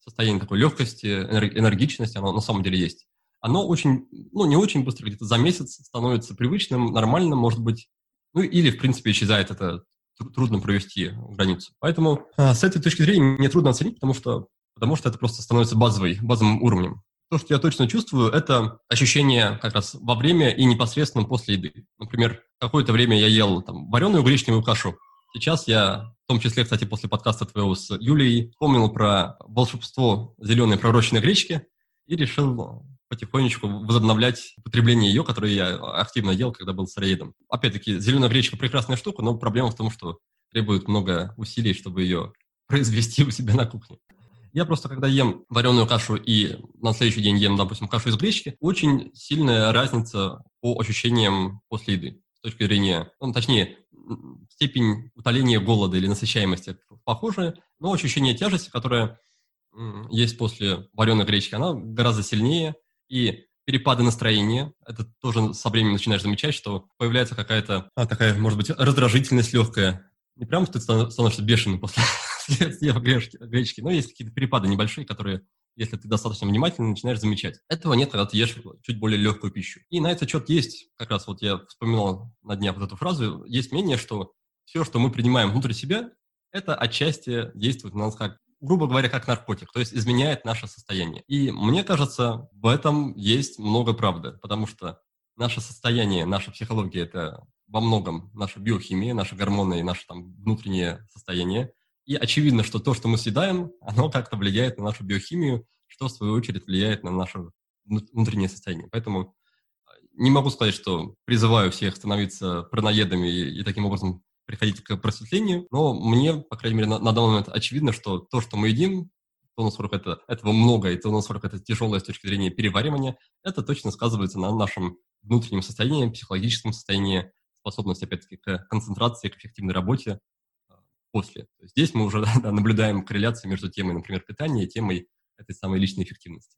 состояние такой легкости, энергичности, оно на самом деле есть оно очень, ну, не очень быстро, где-то за месяц становится привычным, нормальным, может быть, ну, или, в принципе, исчезает это, трудно провести границу. Поэтому а, с этой точки зрения мне трудно оценить, потому что, потому что это просто становится базовой, базовым уровнем. То, что я точно чувствую, это ощущение как раз во время и непосредственно после еды. Например, какое-то время я ел там, вареную гречневую кашу. Сейчас я, в том числе, кстати, после подкаста твоего с Юлией, вспомнил про волшебство зеленой пророщенной гречки и решил потихонечку возобновлять потребление ее, которое я активно ел, когда был сыроедом. Опять-таки, зеленая гречка прекрасная штука, но проблема в том, что требует много усилий, чтобы ее произвести [LAUGHS] у себя на кухне. Я просто, когда ем вареную кашу и на следующий день ем, допустим, кашу из гречки, очень сильная разница по ощущениям после еды. С точки зрения, ну, точнее, степень утоления голода или насыщаемости похожая, но ощущение тяжести, которое есть после вареной гречки, она гораздо сильнее, и перепады настроения. Это тоже со временем начинаешь замечать, что появляется какая-то а, такая, может быть, раздражительность легкая. Не прям ты становишься бешеным после [LAUGHS] съева гречки, но есть какие-то перепады небольшие, которые, если ты достаточно внимательно, начинаешь замечать. Этого нет, когда ты ешь чуть более легкую пищу. И на этот счет есть, как раз вот я вспоминал на днях вот эту фразу, есть мнение, что все, что мы принимаем внутрь себя, это отчасти действует на нас как грубо говоря, как наркотик, то есть изменяет наше состояние. И мне кажется, в этом есть много правды, потому что наше состояние, наша психология – это во многом наша биохимия, наши гормоны и наше там внутреннее состояние. И очевидно, что то, что мы съедаем, оно как-то влияет на нашу биохимию, что в свою очередь влияет на нашу внутреннее состояние. Поэтому не могу сказать, что призываю всех становиться праноедами и, и таким образом приходить к просветлению, но мне, по крайней мере, на, на данный момент очевидно, что то, что мы едим, то, насколько это, этого много, и то, насколько это тяжелое с точки зрения переваривания, это точно сказывается на нашем внутреннем состоянии, психологическом состоянии, способности, опять-таки, к концентрации, к эффективной работе а, после. Здесь мы уже [LAUGHS] да, наблюдаем корреляцию между темой, например, питания и темой этой самой личной эффективности.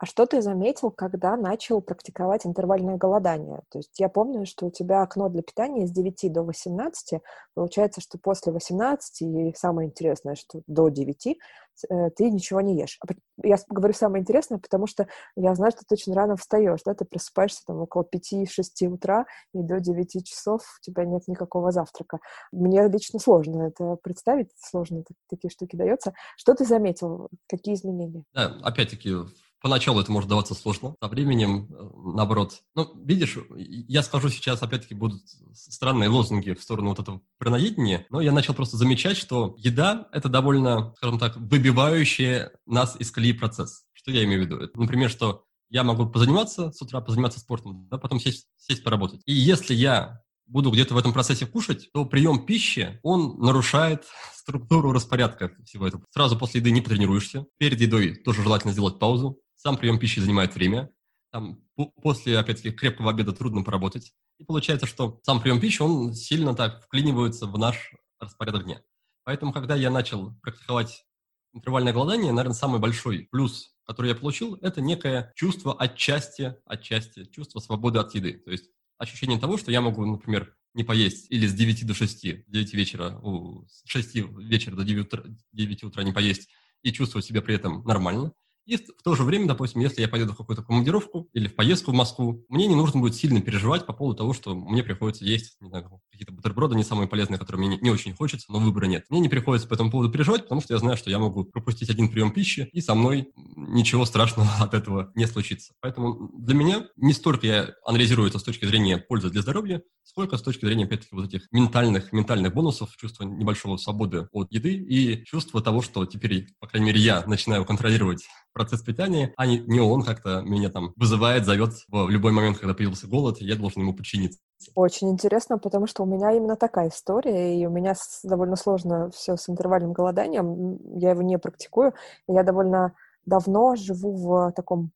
А что ты заметил, когда начал практиковать интервальное голодание? То есть я помню, что у тебя окно для питания с 9 до 18. Получается, что после 18 и самое интересное, что до 9 э, ты ничего не ешь. А я говорю самое интересное, потому что я знаю, что ты очень рано встаешь, да, ты просыпаешься там около 5-6 утра, и до 9 часов у тебя нет никакого завтрака. Мне лично сложно это представить, сложно такие штуки дается. Что ты заметил? Какие изменения? Да, опять-таки, Поначалу это может даваться сложно, со временем, э, наоборот. Ну, видишь, я скажу сейчас, опять-таки, будут странные лозунги в сторону вот этого праноедения, но я начал просто замечать, что еда – это довольно, скажем так, выбивающий нас из колеи процесс. Что я имею в виду? Это, например, что я могу позаниматься с утра, позаниматься спортом, да, потом сесть, сесть поработать. И если я буду где-то в этом процессе кушать, то прием пищи, он нарушает [LAUGHS] структуру распорядка всего этого. Сразу после еды не потренируешься. Перед едой тоже желательно сделать паузу. Сам прием пищи занимает время. Там, после, опять-таки, крепкого обеда трудно поработать. И получается, что сам прием пищи, он сильно так вклинивается в наш распорядок дня. Поэтому, когда я начал практиковать интервальное голодание, наверное, самый большой плюс, который я получил, это некое чувство отчасти, отчасти, чувство свободы от еды. То есть ощущение того, что я могу, например, не поесть или с 9 до 6, 9 вечера, с 6 вечера до 9 утра, 9 утра не поесть и чувствовать себя при этом нормально. И в то же время, допустим, если я поеду в какую-то командировку или в поездку в Москву, мне не нужно будет сильно переживать по поводу того, что мне приходится есть не знаю, какие-то бутерброды не самые полезные, которые мне не, не очень хочется, но выбора нет. Мне не приходится по этому поводу переживать, потому что я знаю, что я могу пропустить один прием пищи, и со мной ничего страшного [LAUGHS] от этого не случится. Поэтому для меня не столько я анализирую это с точки зрения пользы для здоровья, сколько с точки зрения, опять-таки, вот этих ментальных, ментальных бонусов, чувства небольшого свободы от еды и чувства того, что теперь, по крайней мере, я начинаю контролировать [LAUGHS] процесс питания, а не, не он как-то меня там вызывает, зовет в любой момент, когда появился голод, я должен ему подчиниться. Очень интересно, потому что у меня именно такая история, и у меня довольно сложно все с интервальным голоданием, я его не практикую, я довольно давно живу в таком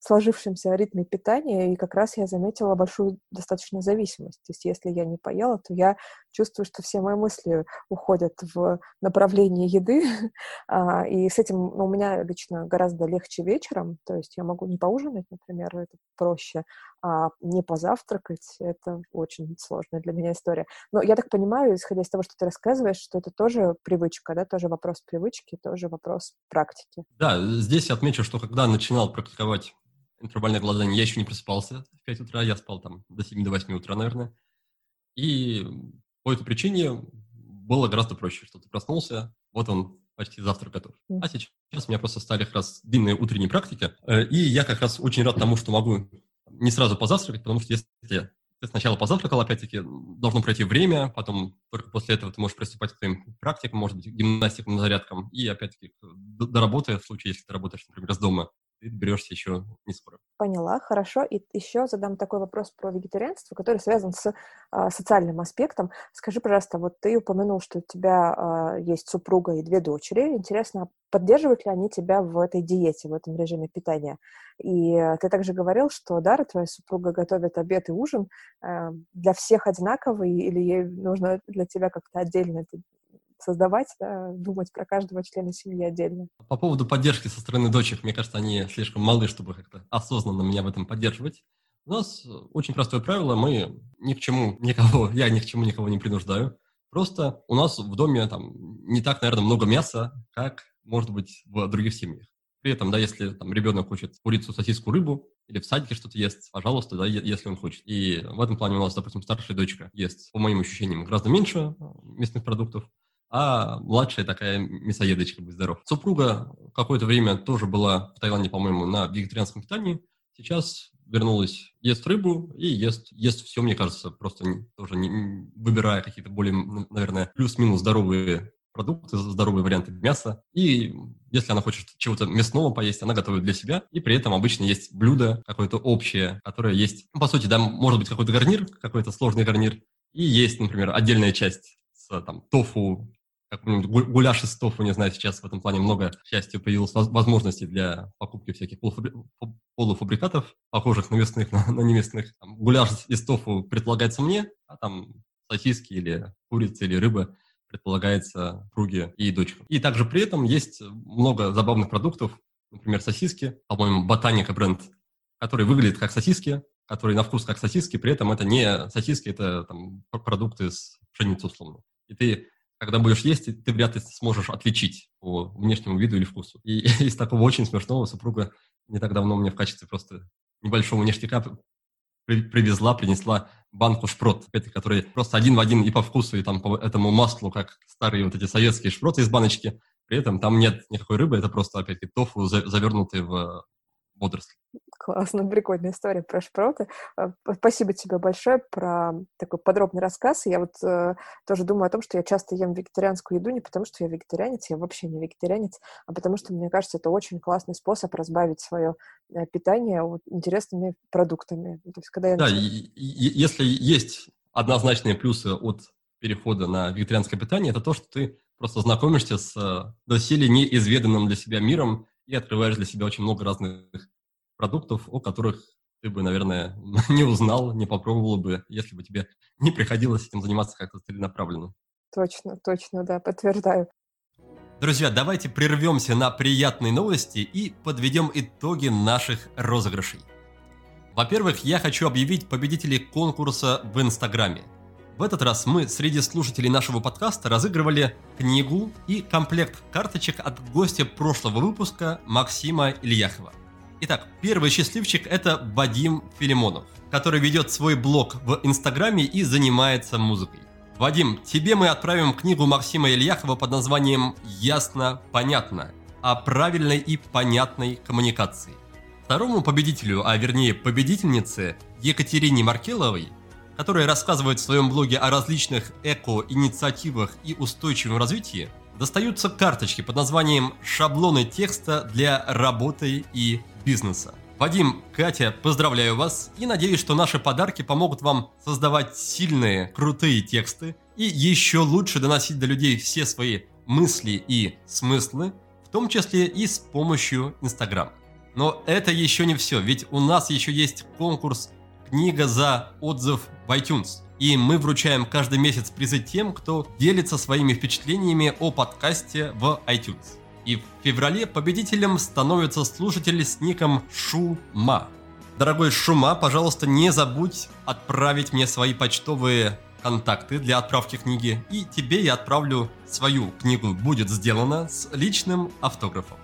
сложившемся ритме питания, и как раз я заметила большую достаточно зависимость. То есть если я не поела, то я чувствую, что все мои мысли уходят в направление еды, [LAUGHS] а, и с этим ну, у меня лично гораздо легче вечером, то есть я могу не поужинать, например, это проще, а не позавтракать, это очень сложная для меня история. Но я так понимаю, исходя из того, что ты рассказываешь, что это тоже привычка, да, тоже вопрос привычки, тоже вопрос практики. Да, здесь я отмечу, что когда начинал практиковать интервальное голодание, я еще не просыпался в 5 утра, я спал там до 7 до 8 утра, наверное. И по этой причине было гораздо проще, что ты проснулся, вот он, почти завтрак готов. А сейчас у меня просто стали как раз длинные утренние практики, э, и я как раз очень рад тому, что могу не сразу позавтракать, потому что если ты сначала позавтракал, опять-таки, должно пройти время, потом только после этого ты можешь приступать к твоим практикам, может быть, гимнастикам, зарядкам, и, опять-таки, до работы, в случае, если ты работаешь, например, из дома, ты берешься еще не скоро. Поняла, хорошо. И еще задам такой вопрос про вегетарианство, который связан с а, социальным аспектом. Скажи, пожалуйста, вот ты упомянул, что у тебя а, есть супруга и две дочери. Интересно, поддерживают ли они тебя в этой диете, в этом режиме питания? И ты также говорил, что Дара, твоя супруга, готовит обед и ужин э, для всех одинаковый, или ей нужно для тебя как-то отдельно это создавать, да, думать про каждого члена семьи отдельно. По поводу поддержки со стороны дочек, мне кажется, они слишком малы, чтобы как-то осознанно меня в этом поддерживать. У нас очень простое правило, мы ни к чему никого, [LAUGHS] я ни к чему никого не принуждаю. Просто у нас в доме там не так, наверное, много мяса, как может быть в других семьях. При этом, да, если там ребенок хочет курицу, сосиску, рыбу, или в садике что-то ест, пожалуйста, да, если он хочет. И в этом плане у нас, допустим, старшая дочка ест, по моим ощущениям, гораздо меньше мясных продуктов, а младшая такая мясоедочка, будь здоров. Супруга какое-то время тоже была в Таиланде, по-моему, на вегетарианском питании. Сейчас вернулась, ест рыбу и ест, ест все, мне кажется, просто не, тоже не, выбирая какие-то более, наверное, плюс-минус здоровые продукты, здоровые варианты мяса. И если она хочет чего-то мясного поесть, она готовит для себя. И при этом обычно есть блюдо какое-то общее, которое есть, ну, по сути, да, может быть какой-то гарнир, какой-то сложный гарнир. И есть, например, отдельная часть с там, тофу, какой-нибудь гуляш из тофу, не знаю, сейчас в этом плане много, к счастью, появилось возможностей для покупки всяких полуфабрикатов, похожих на мясных, [LAUGHS] на, на неместных. Там, гуляш из тофу предполагается мне, а там сосиски или курица или рыба предполагается круге и дочкам. И также при этом есть много забавных продуктов, например, сосиски, по-моему, Ботаника бренд, который выглядит как сосиски, который на вкус как сосиски, при этом это не сосиски, это там, продукты с пшеницы условно. И ты когда будешь есть, ты вряд ли сможешь отличить по внешнему виду или вкусу. И [LAUGHS] из такого очень смешного супруга не так давно мне в качестве просто небольшого ништяка привезла, принесла банку шпрот, опять который просто один в один и по вкусу, и там по этому маслу, как старые вот эти советские шпроты из баночки. При этом там нет никакой рыбы, это просто, опять-таки, тофу, завернутый в водоросли. Классно, прикольная история про шпроты. А, спасибо тебе большое про такой подробный рассказ. Я вот э, тоже думаю о том, что я часто ем вегетарианскую еду не потому, что я вегетарианец, я вообще не вегетарианец, а потому что, мне кажется, это очень классный способ разбавить свое э, питание вот, интересными продуктами. То есть, когда я... Да, и, и, если есть однозначные плюсы от перехода на вегетарианское питание, это то, что ты просто знакомишься с э, доселе неизведанным для себя миром, и открываешь для себя очень много разных продуктов, о которых ты бы, наверное, [LAUGHS] не узнал, не попробовал бы, если бы тебе не приходилось этим заниматься как-то целенаправленно. Точно, точно, да, подтверждаю. Друзья, давайте прервемся на приятные новости и подведем итоги наших розыгрышей. Во-первых, я хочу объявить победителей конкурса в Инстаграме – в этот раз мы среди слушателей нашего подкаста разыгрывали книгу и комплект карточек от гостя прошлого выпуска Максима Ильяхова. Итак, первый счастливчик – это Вадим Филимонов, который ведет свой блог в Инстаграме и занимается музыкой. Вадим, тебе мы отправим книгу Максима Ильяхова под названием «Ясно, понятно» о правильной и понятной коммуникации. Второму победителю, а вернее победительнице Екатерине Маркеловой которая рассказывает в своем блоге о различных эко-инициативах и устойчивом развитии, достаются карточки под названием «Шаблоны текста для работы и бизнеса». Вадим, Катя, поздравляю вас и надеюсь, что наши подарки помогут вам создавать сильные, крутые тексты и еще лучше доносить до людей все свои мысли и смыслы, в том числе и с помощью Инстаграм. Но это еще не все, ведь у нас еще есть конкурс книга за отзыв в iTunes. И мы вручаем каждый месяц призы тем, кто делится своими впечатлениями о подкасте в iTunes. И в феврале победителем становится слушатель с ником Шума. Дорогой Шума, пожалуйста, не забудь отправить мне свои почтовые контакты для отправки книги, и тебе я отправлю свою книгу «Будет сделано» с личным автографом.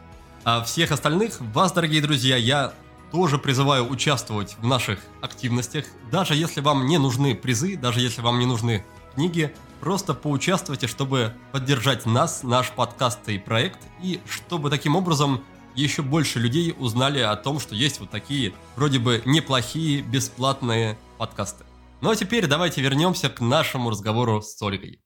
А всех остальных вас, дорогие друзья, я тоже призываю участвовать в наших активностях. Даже если вам не нужны призы, даже если вам не нужны книги, просто поучаствуйте, чтобы поддержать нас, наш подкаст и проект, и чтобы таким образом еще больше людей узнали о том, что есть вот такие вроде бы неплохие бесплатные подкасты. Ну а теперь давайте вернемся к нашему разговору с Ольгой.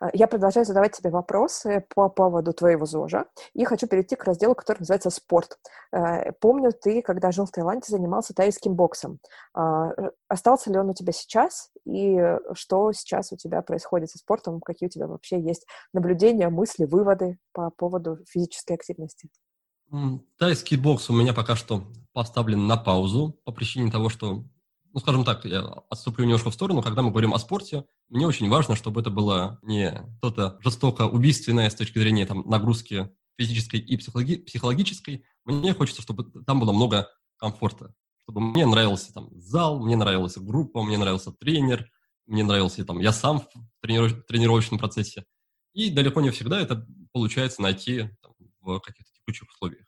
А, я продолжаю задавать тебе вопросы по поводу твоего ЗОЖа и хочу перейти к разделу, который называется «Спорт». Э, помню, ты, когда жил в Таиланде, занимался тайским боксом. А, э, остался ли он у тебя сейчас? И что сейчас у тебя происходит со спортом? Какие у тебя вообще есть наблюдения, мысли, выводы по поводу физической активности? Тайский бокс у меня пока что поставлен на паузу по причине того, что ну, скажем так, я отступлю немножко в сторону, когда мы говорим о спорте, мне очень важно, чтобы это было не что-то жестоко убийственное с точки зрения там, нагрузки физической и психологи- психологической. Мне хочется, чтобы там было много комфорта, чтобы мне нравился там зал, мне нравилась группа, мне нравился тренер, мне нравился там я сам в трениров- тренировочном процессе. И далеко не всегда это получается найти там, в каких-то текучих условиях.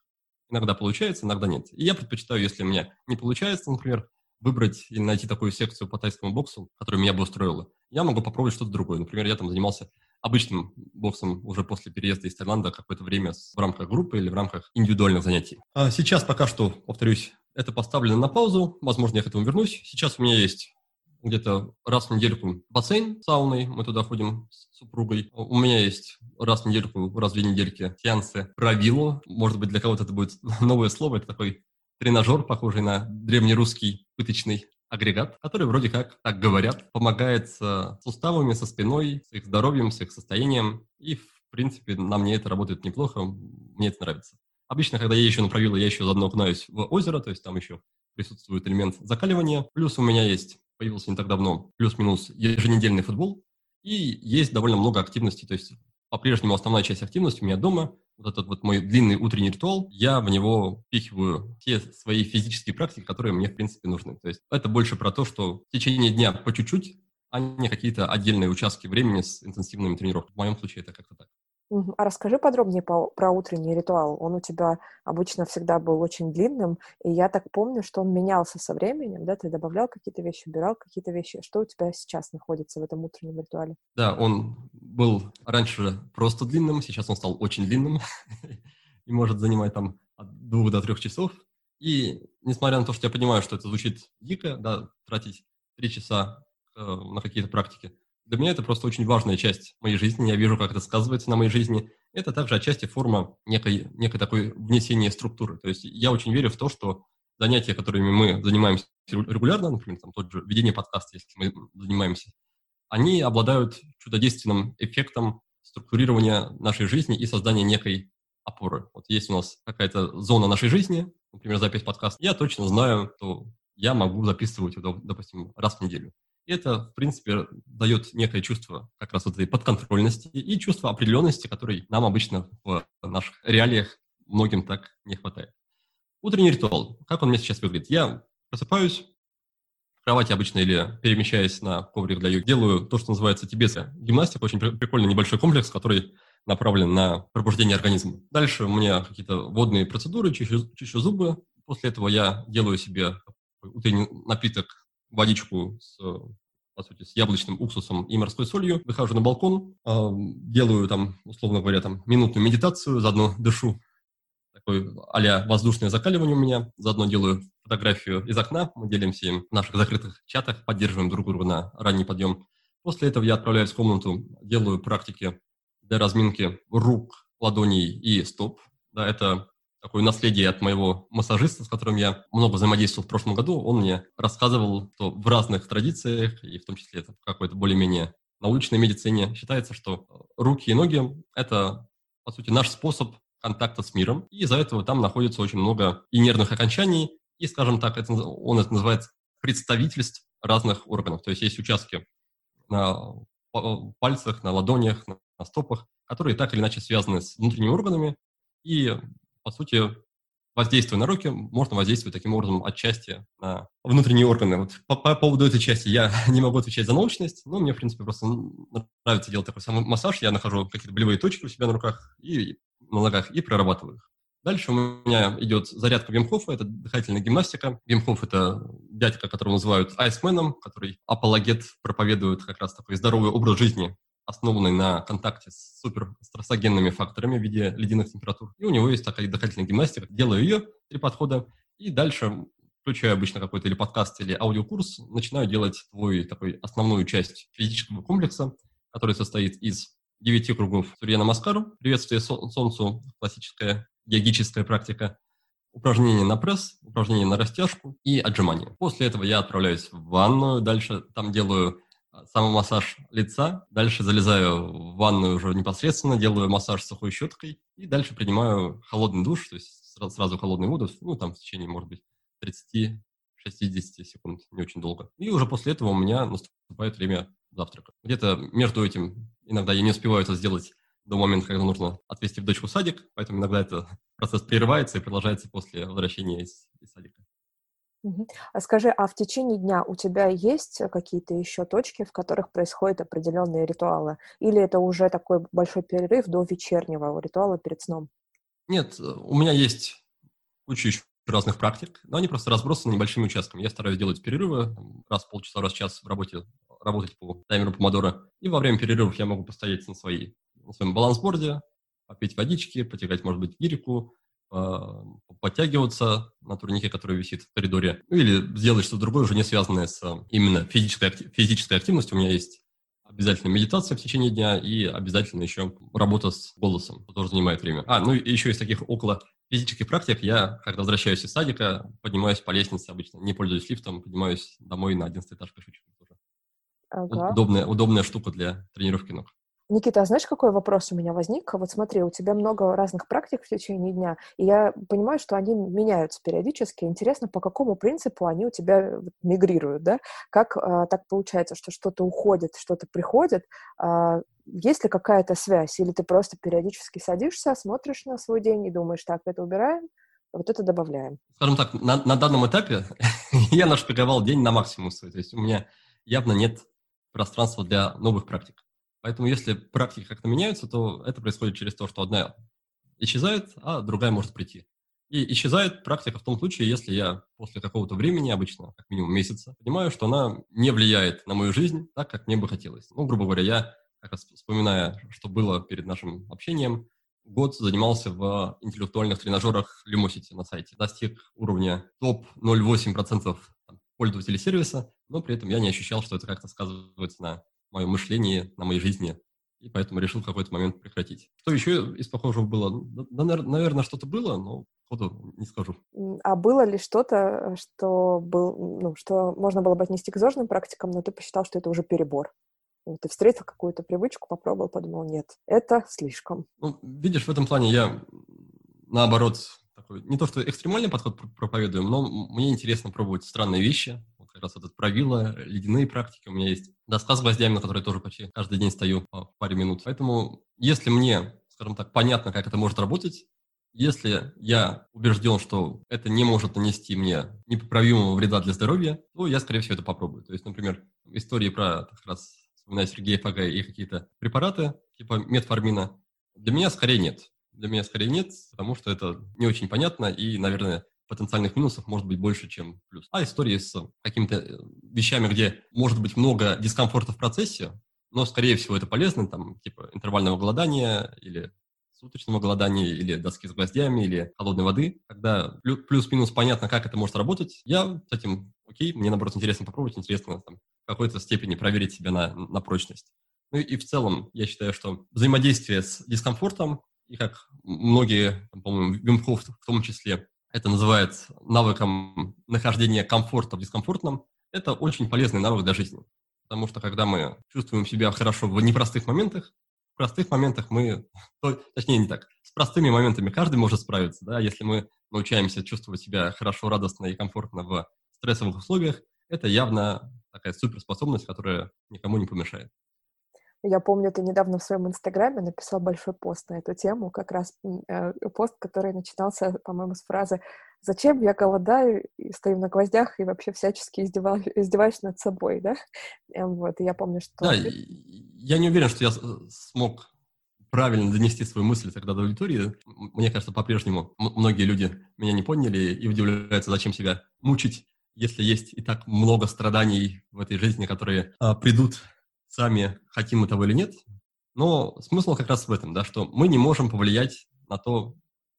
Иногда получается, иногда нет. И я предпочитаю, если у меня не получается, например, выбрать или найти такую секцию по тайскому боксу, которая меня бы устроила, я могу попробовать что-то другое. Например, я там занимался обычным боксом уже после переезда из Таиланда какое-то время в рамках группы или в рамках индивидуальных занятий. А сейчас пока что, повторюсь, это поставлено на паузу. Возможно, я к этому вернусь. Сейчас у меня есть где-то раз в недельку бассейн сауной, мы туда ходим с супругой. У меня есть раз в недельку, раз в две недельки сеансы правилу. Может быть, для кого-то это будет [LAUGHS] новое слово, это такой тренажер, похожий на древнерусский пыточный агрегат, который вроде как, так говорят, помогает с суставами, со спиной, с их здоровьем, с их состоянием. И, в принципе, на мне это работает неплохо, мне это нравится. Обычно, когда я еще на правило, я еще заодно окунаюсь в озеро, то есть там еще присутствует элемент закаливания. Плюс у меня есть, появился не так давно, плюс-минус еженедельный футбол. И есть довольно много активностей, то есть по-прежнему основная часть активности у меня дома. Вот этот вот мой длинный утренний ритуал, я в него впихиваю все свои физические практики, которые мне, в принципе, нужны. То есть это больше про то, что в течение дня по чуть-чуть, а не какие-то отдельные участки времени с интенсивными тренировками. В моем случае это как-то так. А расскажи подробнее по, про утренний ритуал. Он у тебя обычно всегда был очень длинным, и я так помню, что он менялся со временем, да? Ты добавлял какие-то вещи, убирал какие-то вещи. Что у тебя сейчас находится в этом утреннем ритуале? Да, он был раньше просто длинным, сейчас он стал очень длинным [LAUGHS] и может занимать там от двух до трех часов. И несмотря на то, что я понимаю, что это звучит дико, да, тратить три часа э, на какие-то практики, для меня это просто очень важная часть моей жизни. Я вижу, как это сказывается на моей жизни. Это также отчасти форма некой, некой такой внесения структуры. То есть я очень верю в то, что занятия, которыми мы занимаемся регулярно, например, там тот же ведение подкаста, если мы занимаемся, они обладают чудодейственным эффектом структурирования нашей жизни и создания некой опоры. Вот есть у нас какая-то зона нашей жизни, например, запись подкаста, я точно знаю, что я могу записывать, допустим, раз в неделю. И это, в принципе, дает некое чувство как раз вот этой подконтрольности и чувство определенности, которой нам обычно в наших реалиях многим так не хватает. Утренний ритуал. Как он мне сейчас выглядит? Я просыпаюсь, в кровати обычно или перемещаясь на коврик для йоги, делаю то, что называется тибетская гимнастика, очень прикольный небольшой комплекс, который направлен на пробуждение организма. Дальше у меня какие-то водные процедуры, чищу, чищу зубы. После этого я делаю себе утренний напиток водичку с, по сути, с яблочным уксусом и морской солью, выхожу на балкон, делаю там, условно говоря, там минутную медитацию, заодно дышу, такой а воздушное закаливание у меня, заодно делаю фотографию из окна, мы делимся им в наших закрытых чатах, поддерживаем друг друга на ранний подъем. После этого я отправляюсь в комнату, делаю практики для разминки рук, ладоней и стоп. Да, это такое наследие от моего массажиста, с которым я много взаимодействовал в прошлом году. Он мне рассказывал, что в разных традициях, и в том числе это какой-то более-менее научной медицине, считается, что руки и ноги – это, по сути, наш способ контакта с миром. И из-за этого там находится очень много и нервных окончаний, и, скажем так, это, он это называет представительств разных органов. То есть есть участки на пальцах, на ладонях, на стопах, которые так или иначе связаны с внутренними органами, и по сути, воздействуя на руки, можно воздействовать таким образом отчасти на внутренние органы. Вот по, по поводу этой части я [LAUGHS] не могу отвечать за научность, но мне, в принципе, просто нравится делать такой самый массаж. Я нахожу какие-то болевые точки у себя на руках и на ногах и прорабатываю их. Дальше у меня идет зарядка Вимхофа, это дыхательная гимнастика. Вимхоф – это дядька, которого называют айсменом, который апологет, проповедует как раз такой здоровый образ жизни, основанный на контакте с суперстрессогенными факторами в виде ледяных температур. И у него есть такая дыхательная гимнастика. Делаю ее, три подхода, и дальше, включая обычно какой-то или подкаст, или аудиокурс, начинаю делать твой такой основную часть физического комплекса, который состоит из девяти кругов Сурьяна Маскару, приветствие солнцу, классическая йогическая практика, упражнения на пресс, упражнения на растяжку и отжимания. После этого я отправляюсь в ванную, дальше там делаю самомассаж лица, дальше залезаю в ванную уже непосредственно, делаю массаж сухой щеткой и дальше принимаю холодный душ, то есть сразу, сразу холодный воду, ну, там в течение, может быть, 30-60 секунд, не очень долго. И уже после этого у меня наступает время завтрака. Где-то между этим иногда я не успеваю это сделать до момента, когда нужно отвезти в дочку в садик, поэтому иногда этот [LAUGHS] процесс прерывается и продолжается после возвращения из, из садика. А скажи, а в течение дня у тебя есть какие-то еще точки, в которых происходят определенные ритуалы? Или это уже такой большой перерыв до вечернего ритуала перед сном? Нет, э, у меня есть куча еще разных практик, но они просто разбросаны небольшими участками. Я стараюсь делать перерывы раз в полчаса, раз в час в работе, работать по таймеру помодора. И во время перерывов я могу постоять на, своей, на своем балансборде, попить водички, потягать, может быть, гирику, подтягиваться на турнике, который висит в коридоре, ну, или сделать что-то другое, уже не связанное с именно физической, физической активностью. У меня есть обязательно медитация в течение дня и обязательно еще работа с голосом, тоже занимает время. А, ну и еще из таких около физических практик я, когда возвращаюсь из садика, поднимаюсь по лестнице обычно, не пользуюсь лифтом, поднимаюсь домой на одиннадцатый этаж пешочком тоже. Ага. Удобная, удобная штука для тренировки ног. Никита, а знаешь, какой вопрос у меня возник? Вот смотри, у тебя много разных практик в течение дня, и я понимаю, что они меняются периодически. Интересно, по какому принципу они у тебя мигрируют, да? Как а, так получается, что что-то уходит, что-то приходит? А, есть ли какая-то связь? Или ты просто периодически садишься, смотришь на свой день и думаешь, так, это убираем, вот это добавляем? Скажем так, на, на данном этапе [LAUGHS] я нашпиговал день на максимум. То есть у меня явно нет пространства для новых практик. Поэтому если практики как-то меняются, то это происходит через то, что одна исчезает, а другая может прийти. И исчезает практика в том случае, если я после какого-то времени, обычно как минимум месяца, понимаю, что она не влияет на мою жизнь так, как мне бы хотелось. Ну, грубо говоря, я, как раз вспоминая, что было перед нашим общением, год занимался в интеллектуальных тренажерах Lumosity на сайте. Достиг уровня топ 0,8% пользователей сервиса, но при этом я не ощущал, что это как-то сказывается на моем мышлении, на моей жизни, и поэтому решил в какой-то момент прекратить. Что еще из похожего было? Ну, да, наверное, что-то было, но ходу не скажу. А было ли что-то, что, был, ну, что можно было бы отнести к зожным практикам, но ты посчитал, что это уже перебор? Ты встретил какую-то привычку, попробовал, подумал, нет, это слишком. Ну, видишь, в этом плане я, наоборот, такой, не то что экстремальный подход проповедую, но мне интересно пробовать странные вещи, как раз этот правила, ледяные практики. У меня есть доска с гвоздями, на которой тоже почти каждый день стою по паре минут. Поэтому если мне, скажем так, понятно, как это может работать, если я убежден, что это не может нанести мне непоправимого вреда для здоровья, то я, скорее всего, это попробую. То есть, например, истории про, как раз, вспоминаю Сергея Фага и какие-то препараты, типа метформина, для меня скорее нет. Для меня скорее нет, потому что это не очень понятно и, наверное, потенциальных минусов может быть больше, чем плюс. А истории с какими-то э, вещами, где может быть много дискомфорта в процессе, но, скорее всего, это полезно, там, типа интервального голодания или суточного голодания, или доски с гвоздями, или холодной воды, когда плюс-минус понятно, как это может работать, я с этим окей, мне, наоборот, интересно попробовать, интересно там, в какой-то степени проверить себя на, на прочность. Ну и в целом, я считаю, что взаимодействие с дискомфортом, и как многие, по-моему, Вимхоф в том числе, это называют навыком нахождения комфорта в дискомфортном, это очень полезный навык для жизни. Потому что когда мы чувствуем себя хорошо в непростых моментах, в простых моментах мы, [LAUGHS] то, точнее не так, с простыми моментами каждый может справиться, да, если мы научаемся чувствовать себя хорошо, радостно и комфортно в стрессовых условиях, это явно такая суперспособность, которая никому не помешает. Я помню, ты недавно в своем инстаграме написал большой пост на эту тему, как раз э, пост, который начинался, по-моему, с фразы «Зачем я голодаю и стою на гвоздях и вообще всячески издеваюсь, издеваюсь над собой», да? Эм, вот, и я помню, что... Да, я не уверен, что я смог правильно донести свою мысль тогда до аудитории. Мне кажется, по-прежнему многие люди меня не поняли и удивляются, зачем себя мучить, если есть и так много страданий в этой жизни, которые а, придут сами хотим мы того или нет, но смысл как раз в этом, да, что мы не можем повлиять на то,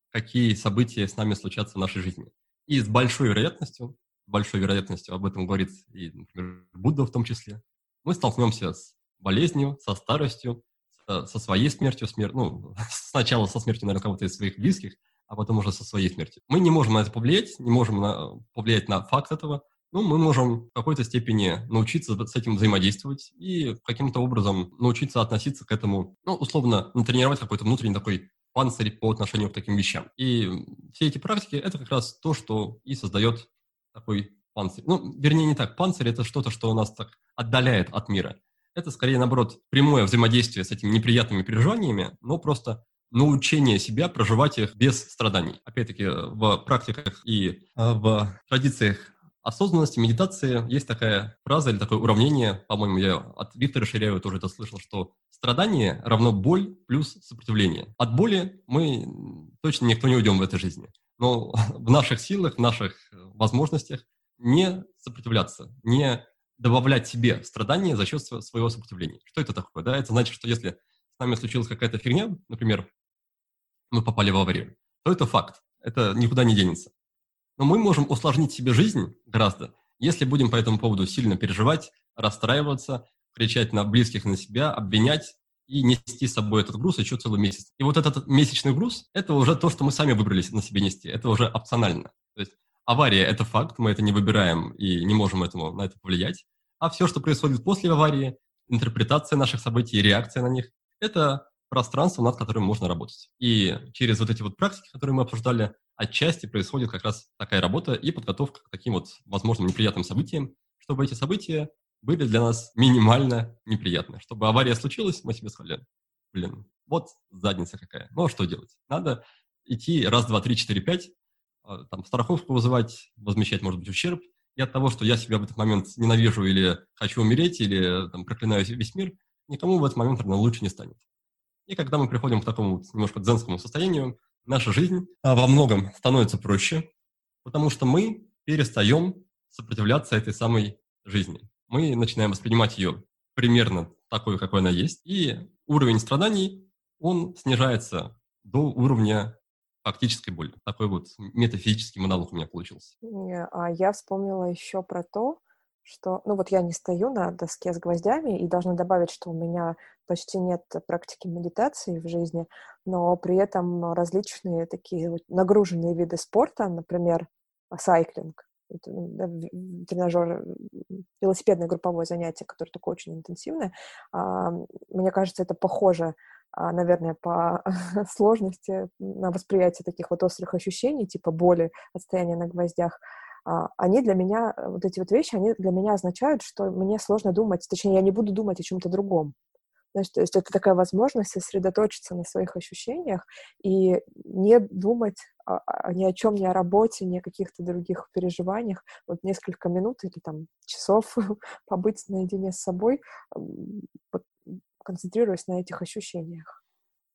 какие события с нами случатся в нашей жизни. И с большой вероятностью, большой вероятностью, об этом говорит и, например, Будда в том числе, мы столкнемся с болезнью, со старостью, со своей смертью, смер... ну, [LAUGHS] сначала со смертью, наверное, кого-то из своих близких, а потом уже со своей смертью. Мы не можем на это повлиять, не можем на... повлиять на факт этого, ну, мы можем в какой-то степени научиться с этим взаимодействовать и каким-то образом научиться относиться к этому, ну, условно, натренировать какой-то внутренний такой панцирь по отношению к таким вещам. И все эти практики — это как раз то, что и создает такой панцирь. Ну, вернее, не так. Панцирь — это что-то, что у нас так отдаляет от мира. Это, скорее, наоборот, прямое взаимодействие с этими неприятными переживаниями, но просто научение себя проживать их без страданий. Опять-таки, в практиках и в традициях осознанности, медитации есть такая фраза или такое уравнение, по-моему, я от Виктора Ширяева тоже это слышал, что страдание равно боль плюс сопротивление. От боли мы точно никто не уйдем в этой жизни. Но [LAUGHS] в наших силах, в наших возможностях не сопротивляться, не добавлять себе страдания за счет своего сопротивления. Что это такое? Да? Это значит, что если с нами случилась какая-то фигня, например, мы попали в аварию, то это факт. это никуда не денется. Но мы можем усложнить себе жизнь гораздо, если будем по этому поводу сильно переживать, расстраиваться, кричать на близких, на себя, обвинять и нести с собой этот груз еще целый месяц. И вот этот месячный груз – это уже то, что мы сами выбрались на себе нести. Это уже опционально. То есть авария – это факт, мы это не выбираем и не можем этому, на это повлиять. А все, что происходит после аварии, интерпретация наших событий, реакция на них – это пространство, над которым можно работать. И через вот эти вот практики, которые мы обсуждали, отчасти происходит как раз такая работа и подготовка к таким вот возможным неприятным событиям, чтобы эти события были для нас минимально неприятны. Чтобы авария случилась, мы себе сказали, блин, вот задница какая. Ну а что делать? Надо идти раз, два, три, четыре, пять, а, там, страховку вызывать, возмещать, может быть, ущерб. И от того, что я себя в этот момент ненавижу или хочу умереть, или там, проклинаю весь мир, никому в этот момент, наверное, лучше не станет. И когда мы приходим к такому немножко дзенскому состоянию, наша жизнь а, во многом становится проще, потому что мы перестаем сопротивляться этой самой жизни. Мы начинаем воспринимать ее примерно такой, какой она есть, и уровень страданий, он снижается до уровня фактической боли. Такой вот метафизический монолог у меня получился. А я вспомнила еще про то, что, ну вот я не стою на доске с гвоздями и должна добавить, что у меня почти нет практики медитации в жизни, но при этом различные такие вот нагруженные виды спорта, например, сайклинг, тренажер, велосипедное групповое занятие, которое такое очень интенсивное, а, мне кажется, это похоже а, наверное, по [LAUGHS] сложности на восприятие таких вот острых ощущений, типа боли, отстояния на гвоздях, они для меня, э, вот эти вот вещи, они для меня означают, что мне сложно думать, точнее, я не буду думать о чем-то другом. Знаешь, то есть это такая возможность сосредоточиться на своих ощущениях и не думать ни о чем, ни о работе, ни о каких-то других переживаниях. Вот несколько минут или там часов [LAUGHS] побыть наедине с собой, концентрируясь на этих ощущениях.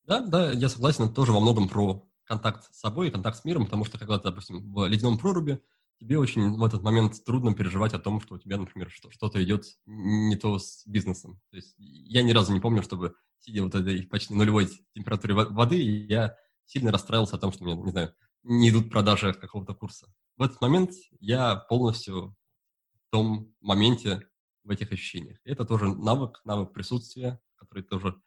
Да, да, я согласен, это тоже во многом про контакт с собой и контакт с миром, потому что когда допустим, в ледяном проруби, тебе очень в этот момент трудно переживать о том, что у тебя, например, что-то идет не то с бизнесом. То есть я ни разу не помню, чтобы, сидя вот этой почти нулевой температуре воды, я сильно расстраивался о том, что мне, не знаю, не идут продажи какого-то курса. В этот момент я полностью в том моменте, в этих ощущениях. Это тоже навык, навык присутствия, который тоже,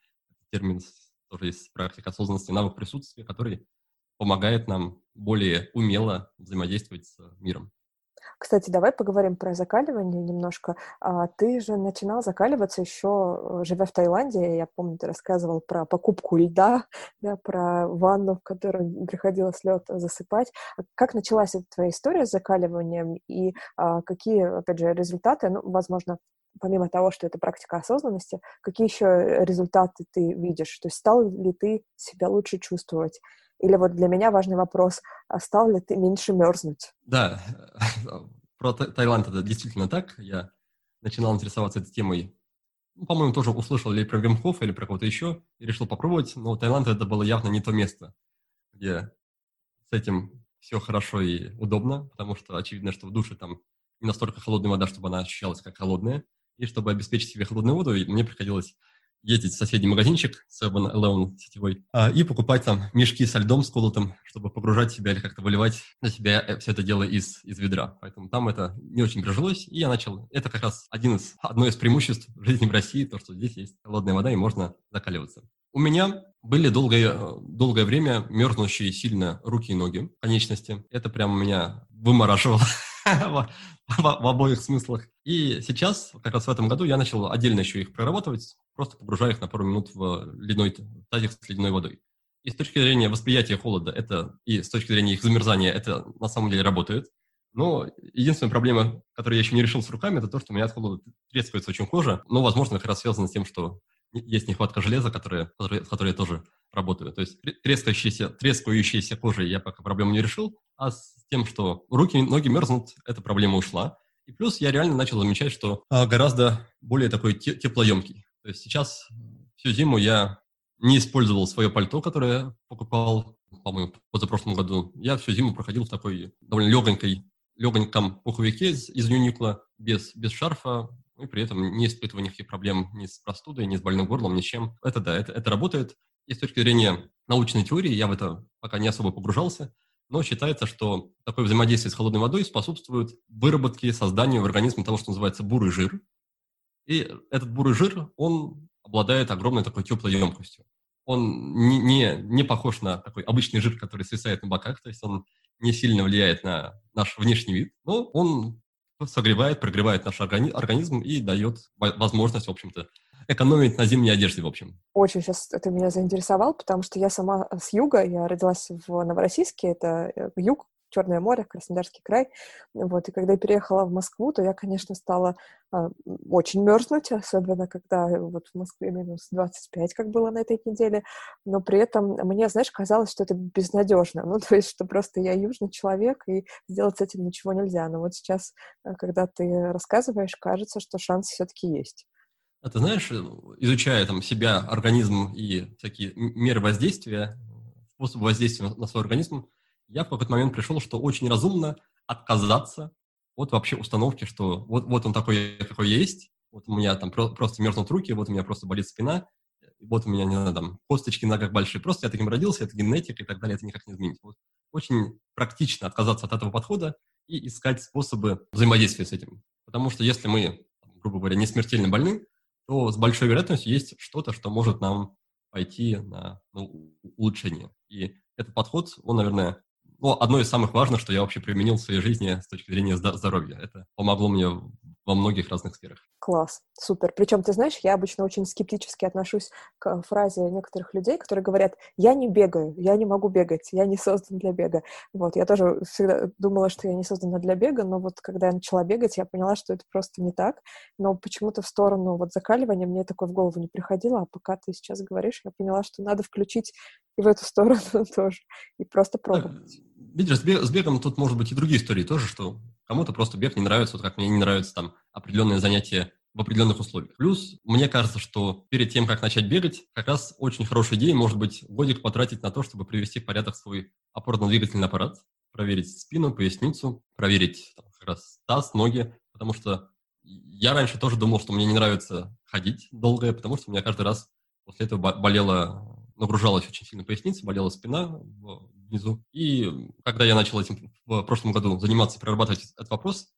термин тоже есть практика осознанности, навык присутствия, который помогает нам более умело взаимодействовать с миром. Кстати, давай поговорим про закаливание немножко. А, ты же начинал закаливаться еще, э, живя в Таиланде. Я помню, ты рассказывал про покупку льда, [LAUGHS] да, про ванну, в которой приходилось лед засыпать. А как началась эта твоя история с закаливанием и а, какие, опять же, результаты, ну, возможно, помимо того, что это практика осознанности, какие еще результаты ты видишь? То есть стал ли ты себя лучше чувствовать? Или вот для меня важный вопрос, а стал ли ты меньше мерзнуть? Да, [LAUGHS] про Таиланд это действительно так. Я начинал интересоваться этой темой, ну, по-моему, тоже услышал или про Вимхоф, или про кого-то еще, и решил попробовать, но Таиланд это было явно не то место, где с этим все хорошо и удобно, потому что очевидно, что в душе там не настолько холодная вода, чтобы она ощущалась как холодная, и чтобы обеспечить себе холодную воду, мне приходилось ездить в соседний магазинчик 7-Eleven сетевой а, и покупать там мешки со льдом, с колотом, чтобы погружать себя или как-то выливать на себя э, все это дело из, из ведра. Поэтому там это не очень прижилось, и я начал... Это как раз один из, одно из преимуществ жизни в России, то, что здесь есть холодная вода и можно закаливаться. У меня были долгое, долгое время мерзнущие сильно руки и ноги, конечности. Это прямо меня вымораживало [LAUGHS] в, обоих смыслах. И сейчас, как раз в этом году, я начал отдельно еще их проработать, просто погружая их на пару минут в ледяной тазик с ледяной водой. И с точки зрения восприятия холода это, и с точки зрения их замерзания это на самом деле работает. Но единственная проблема, которую я еще не решил с руками, это то, что у меня от холода трескается очень кожа. Но, возможно, как раз связано с тем, что есть нехватка железа, которая, с которой я тоже работаю. То есть трескающаяся, трескающаяся кожей я пока проблему не решил, а с тем, что руки, ноги мерзнут, эта проблема ушла. И плюс я реально начал замечать, что а, гораздо более такой теплоемкий. То есть сейчас всю зиму я не использовал свое пальто, которое покупал, по-моему, позапрошлом году. Я всю зиму проходил в такой довольно легонькой, легоньком пуховике из, из Юникла, без, без шарфа, и при этом не испытывая никаких проблем ни с простудой, ни с больным горлом, ни с чем. Это да, это, это работает. И с точки зрения научной теории я в это пока не особо погружался, но считается, что такое взаимодействие с холодной водой способствует выработке, созданию в организме того, что называется бурый жир. И этот бурый жир, он обладает огромной такой теплой емкостью. Он не, не, не похож на такой обычный жир, который свисает на боках, то есть он не сильно влияет на наш внешний вид, но он согревает, прогревает наш организм и дает возможность, в общем-то, экономить на зимней одежде, в общем. Очень сейчас это меня заинтересовал, потому что я сама с юга, я родилась в Новороссийске, это э, юг, Черное море, Краснодарский край. Вот, и когда я переехала в Москву, то я, конечно, стала э, очень мерзнуть, особенно когда вот в Москве минус 25, как было на этой неделе. Но при этом мне, знаешь, казалось, что это безнадежно. Ну, [LAUGHS] то есть, что просто я южный человек, и сделать с этим ничего нельзя. Но вот сейчас, э, когда ты рассказываешь, кажется, что шанс все-таки есть. А ты знаешь, э, изучая там себя, организм и всякие меры воздействия, способы воздействия на свой организм, я в какой-то момент пришел, что очень разумно отказаться от вообще установки, что вот, вот он такой, какой есть, вот у меня там про- просто мерзнут руки, вот у меня просто болит спина, вот у меня, не знаю, там, косточки на ногах большие. Просто я таким родился, это генетика и так далее, это никак не изменить. Вот. Очень практично отказаться от этого подхода и искать способы взаимодействия с этим. Потому что если мы, грубо говоря, не смертельно больны, то с большой вероятностью есть что-то, что может нам пойти на ну, улучшение. И этот подход, он, наверное, ну, одно из самых важных, что я вообще применил в своей жизни с точки зрения здоровья. Это помогло мне во многих разных сферах. Класс, супер. Причем, ты знаешь, я обычно очень скептически отношусь к фразе некоторых людей, которые говорят, я не бегаю, я не могу бегать, я не создан для бега. Вот, я тоже всегда думала, что я не создана для бега, но вот когда я начала бегать, я поняла, что это просто не так. Но почему-то в сторону вот закаливания мне такое в голову не приходило, а пока ты сейчас говоришь, я поняла, что надо включить и в эту сторону [LAUGHS] тоже, и просто пробовать. Видишь, с бегом тут может быть и другие истории тоже, что Кому-то просто бег не нравится, вот как мне не нравятся там определенные занятия в определенных условиях. Плюс, мне кажется, что перед тем, как начать бегать, как раз очень хорошая идея может быть годик потратить на то, чтобы привести в порядок свой опорно-двигательный аппарат, проверить спину, поясницу, проверить там, как раз таз, ноги, потому что я раньше тоже думал, что мне не нравится ходить долго, потому что у меня каждый раз после этого болела, нагружалась очень сильно поясница, болела спина внизу. И когда я начал этим в прошлом году заниматься прорабатывать этот вопрос,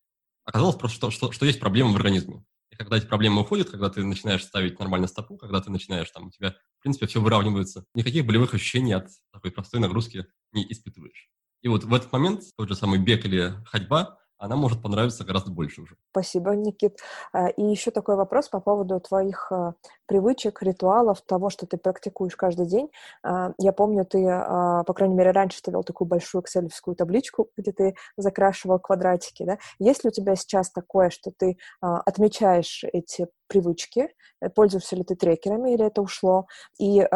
оказалось просто, что, что, что есть проблемы в организме. И когда эти проблемы уходят, когда ты начинаешь ставить нормально стопу, когда ты начинаешь, там, у тебя, в принципе, все выравнивается, никаких болевых ощущений от такой простой нагрузки не испытываешь. И вот в этот момент тот же самый бег или ходьба, она может понравиться гораздо больше уже. Спасибо, Никит. А, и еще такой вопрос по поводу твоих а, привычек, ритуалов, того, что ты практикуешь каждый день. А, я помню, ты, по крайней мере, раньше ты вел такую большую экселевскую табличку, где ты закрашивал квадратики. Да? Есть ли у тебя сейчас такое, что ты отмечаешь эти привычки, пользуешься ли ты трекерами или это ушло? И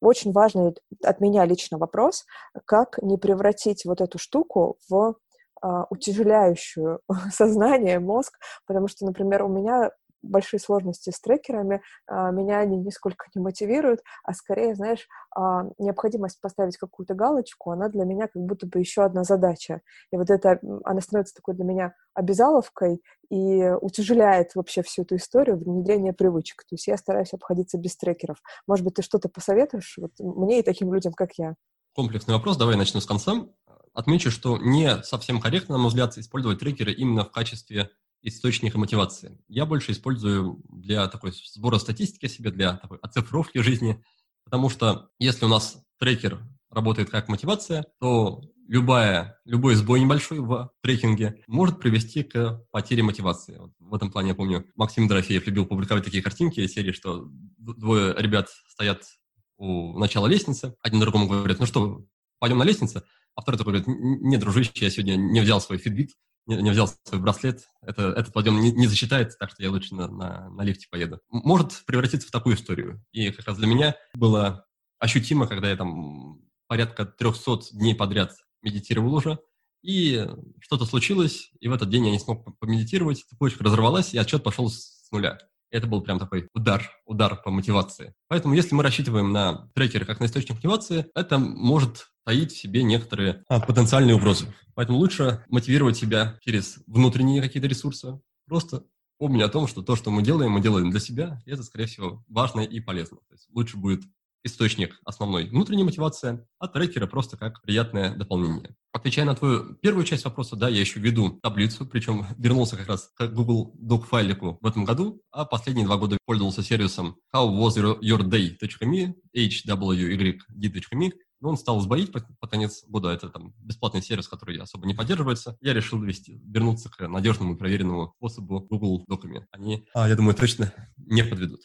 очень важный от меня лично вопрос, как не превратить вот эту штуку в а, утяжеляющую [LAUGHS] сознание, мозг, потому что, например, у меня большие сложности с трекерами, а, меня они нисколько не мотивируют, а скорее, знаешь, а, необходимость поставить какую-то галочку, она для меня как будто бы еще одна задача. И вот это, она становится такой для меня обязаловкой и утяжеляет вообще всю эту историю внедрения привычек. То есть я стараюсь обходиться без трекеров. Может быть, ты что-то посоветуешь вот мне и таким людям, как я? Комплексный вопрос, давай начну с конца. Отмечу, что не совсем корректно, на мой взгляд, использовать трекеры именно в качестве источника мотивации. Я больше использую для такой сбора статистики себе, для такой оцифровки жизни, потому что если у нас трекер работает как мотивация, то любая, любой сбой небольшой в трекинге может привести к потере мотивации. Вот в этом плане я помню, Максим Дорофеев любил публиковать такие картинки из серии, что двое ребят стоят у начала лестницы, один другому говорит, ну что, пойдем на лестницу, а второй такой говорит, не, дружище, я сегодня не взял свой Fitbit, не, не взял свой браслет, это, этот подъем не, не засчитается, так что я лучше на, на, на лифте поеду. Может превратиться в такую историю. И как раз для меня было ощутимо, когда я там порядка 300 дней подряд медитировал уже, и что-то случилось, и в этот день я не смог помедитировать, цепочка разорвалась, и отчет пошел с нуля. Это был прям такой удар, удар по мотивации. Поэтому если мы рассчитываем на трекеры как на источник мотивации, это может таить в себе некоторые а, потенциальные угрозы. Поэтому лучше мотивировать себя через внутренние какие-то ресурсы. Просто помни о том, что то, что мы делаем, мы делаем для себя, и это, скорее всего, важно и полезно. То есть лучше будет источник основной внутренней мотивации, а трекеры просто как приятное дополнение. Отвечая на твою первую часть вопроса, да, я еще веду таблицу, причем [LAUGHS] вернулся как раз к Google Doc файлику в этом году, а последние два года пользовался сервисом howwasyourday.me, hwyd.me, но он стал сбоить под, под конец года. Это там бесплатный сервис, который особо не поддерживается. Я решил вести, вернуться к надежному и проверенному способу Google Доками. Они, а, я думаю, точно не подведут.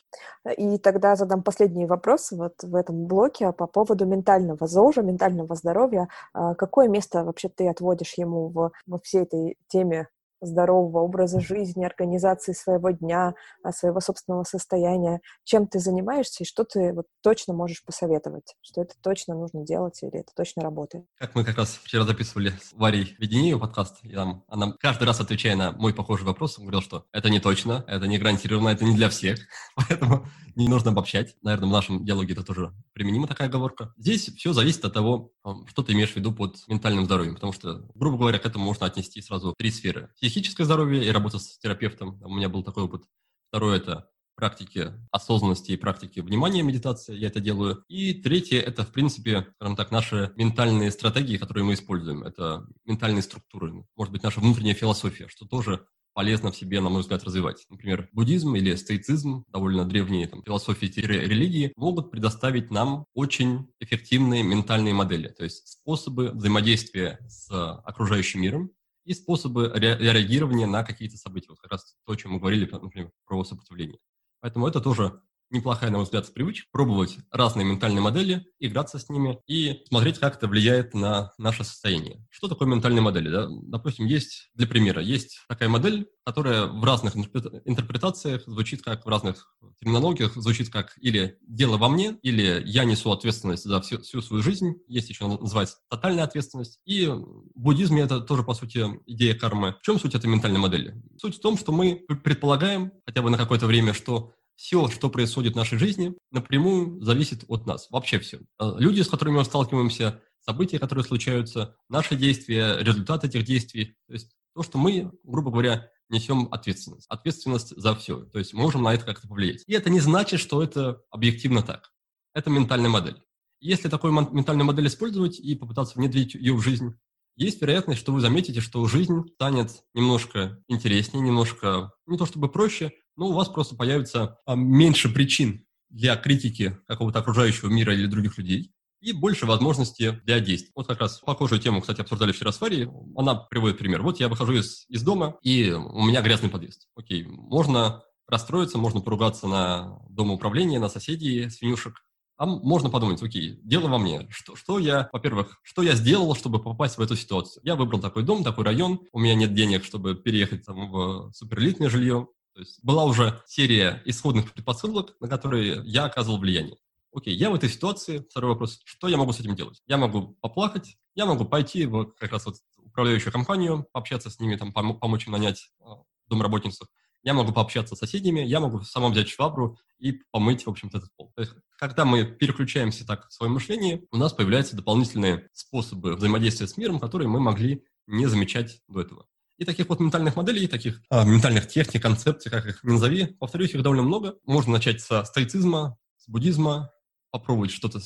И тогда задам последний вопрос вот в этом блоке по поводу ментального ЗОЖа, ментального здоровья. А какое место вообще ты отводишь ему в, во всей этой теме здорового образа жизни, организации своего дня, а, своего собственного состояния, чем ты занимаешься и что ты вот точно можешь посоветовать, что это точно нужно делать или это точно работает. Как мы как раз вчера записывали с Варей Веденею подкаст, и там она каждый раз, отвечая на мой похожий вопрос, говорила, что это не точно, это не гарантированно, это не для всех, [LAUGHS] поэтому не нужно обобщать. Наверное, в нашем диалоге это тоже применима такая оговорка. Здесь все зависит от того, что ты имеешь в виду под ментальным здоровьем, потому что, грубо говоря, к этому можно отнести сразу три сферы. Психическое здоровье и работа с терапевтом. У меня был такой опыт. Второе – это практики осознанности и практики внимания медитации, я это делаю. И третье – это, в принципе, скажем так, наши ментальные стратегии, которые мы используем. Это ментальные структуры, может быть, наша внутренняя философия, что тоже полезно в себе, на мой взгляд, развивать. Например, буддизм или стоицизм, довольно древние там, философии-религии, могут предоставить нам очень эффективные ментальные модели, то есть способы взаимодействия с окружающим миром и способы ре- реагирования на какие-то события. Вот как раз то, о чем мы говорили, например, про сопротивление. Поэтому это тоже неплохая, на мой взгляд, привычка пробовать разные ментальные модели, играться с ними и смотреть, как это влияет на наше состояние. Что такое ментальные модели? Да? Допустим, есть, для примера, есть такая модель, которая в разных интерпретациях звучит как в разных терминологиях, звучит как или «дело во мне», или «я несу ответственность за всю, всю свою жизнь». Есть еще называется тотальная ответственность. И в буддизме это тоже, по сути, идея кармы. В чем суть этой ментальной модели? Суть в том, что мы предполагаем, хотя бы на какое-то время, что все, что происходит в нашей жизни, напрямую зависит от нас. Вообще все. Э, люди, с которыми мы сталкиваемся, события, которые случаются, наши действия, результат этих действий. То есть то, что мы, грубо говоря, несем ответственность. Ответственность за все. То есть можем на это как-то повлиять. И это не значит, что это объективно так. Это ментальная модель. Если такую ментальную модель использовать и попытаться внедрить ее в жизнь, есть вероятность, что вы заметите, что жизнь станет немножко интереснее, немножко не то чтобы проще, но у вас просто появится а, меньше причин для критики какого-то окружающего мира или других людей и больше возможностей для действий. Вот как раз похожую тему, кстати, обсуждали вчера с Фарией. Она приводит пример. Вот я выхожу из, из дома, и у меня грязный подъезд. Окей, можно расстроиться, можно поругаться на домоуправление, на соседей, свинюшек, а можно подумать, окей, дело во мне. Что, что я, во-первых, что я сделал, чтобы попасть в эту ситуацию? Я выбрал такой дом, такой район, у меня нет денег, чтобы переехать там в суперэлитное жилье. То есть была уже серия исходных предпосылок, на которые я оказывал влияние. Окей, я в этой ситуации, второй вопрос, что я могу с этим делать? Я могу поплакать, я могу пойти в как раз вот управляющую компанию, пообщаться с ними, там, пом- помочь им нанять а, домработницу я могу пообщаться с соседями, я могу сама взять швабру и помыть, в общем-то, этот пол. То есть, когда мы переключаемся так в своем мышлении, у нас появляются дополнительные способы взаимодействия с миром, которые мы могли не замечать до этого. И таких вот ментальных моделей, таких а, ментальных техник, концепций, как их назови, повторюсь, их довольно много. Можно начать со стоицизма, с буддизма, попробовать что-то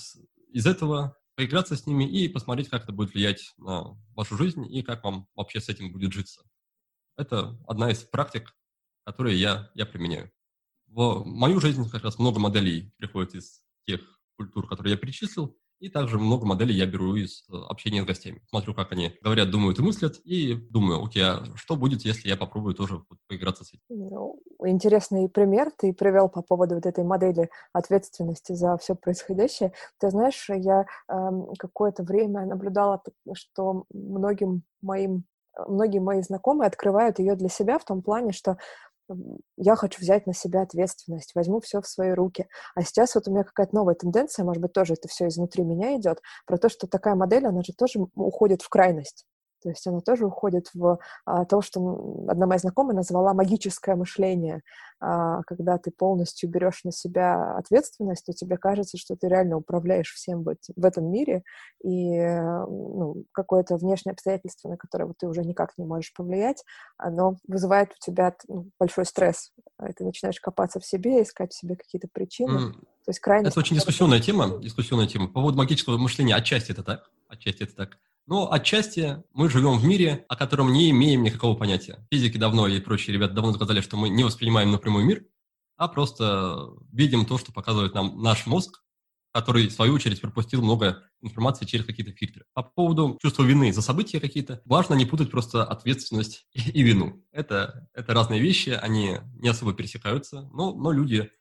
из этого, поиграться с ними и посмотреть, как это будет влиять на вашу жизнь и как вам вообще с этим будет житься. Это одна из практик, которые я, я применяю. В мою жизнь как раз много моделей приходит из тех культур, которые я перечислил, и также много моделей я беру из э, общения с гостями. Смотрю, как они говорят, думают и мыслят, и думаю, окей, а что будет, если я попробую тоже поиграться с этим? Ну, интересный пример ты привел по поводу вот этой модели ответственности за все происходящее. Ты знаешь, я э, какое-то время наблюдала, что многим моим многие мои знакомые открывают ее для себя в том плане, что я хочу взять на себя ответственность, возьму все в свои руки. А сейчас вот у меня какая-то новая тенденция, может быть, тоже это все изнутри меня идет, про то, что такая модель, она же тоже уходит в крайность. То есть она тоже уходит в а, то, что одна моя знакомая назвала магическое мышление. А, когда ты полностью берешь на себя ответственность, то тебе кажется, что ты реально управляешь всем в, в этом мире, и ну, какое-то внешнее обстоятельство, на которое ты уже никак не можешь повлиять, оно вызывает у тебя ну, большой стресс. Ты начинаешь копаться в себе, искать в себе какие-то причины. Mm. То есть крайне... Это очень дискуссионная тема, дискуссионная тема. По поводу магического мышления отчасти это так, отчасти это так. Но отчасти мы живем в мире, о котором не имеем никакого понятия. Физики давно и прочие ребята давно сказали, что мы не воспринимаем напрямую мир, а просто видим то, что показывает нам наш мозг, который, в свою очередь, пропустил много информации через какие-то фильтры. По поводу чувства вины за события какие-то, важно не путать просто ответственность и, [LAUGHS] и вину. Это, это разные вещи, они не особо пересекаются, но, но люди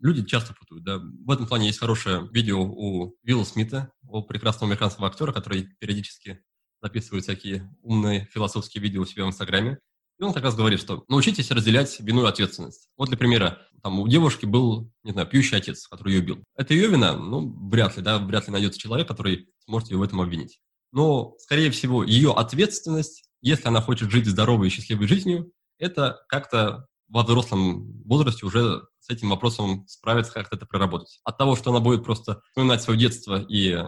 люди часто путают, да. В этом плане есть хорошее видео у Вилла Смита, у прекрасного американского актера, который периодически записывает всякие умные философские видео у себя в Инстаграме. И он как раз говорит, что научитесь разделять вину и ответственность. Вот для примера, там у девушки был, не знаю, пьющий отец, который ее убил. Это ее вина? Ну, вряд ли, да, вряд ли найдется человек, который сможет ее в этом обвинить. Но, скорее всего, ее ответственность, если она хочет жить здоровой и счастливой жизнью, это как-то во взрослом возрасте уже с этим вопросом справиться, как-то это проработать. От того, что она будет просто вспоминать свое детство и э,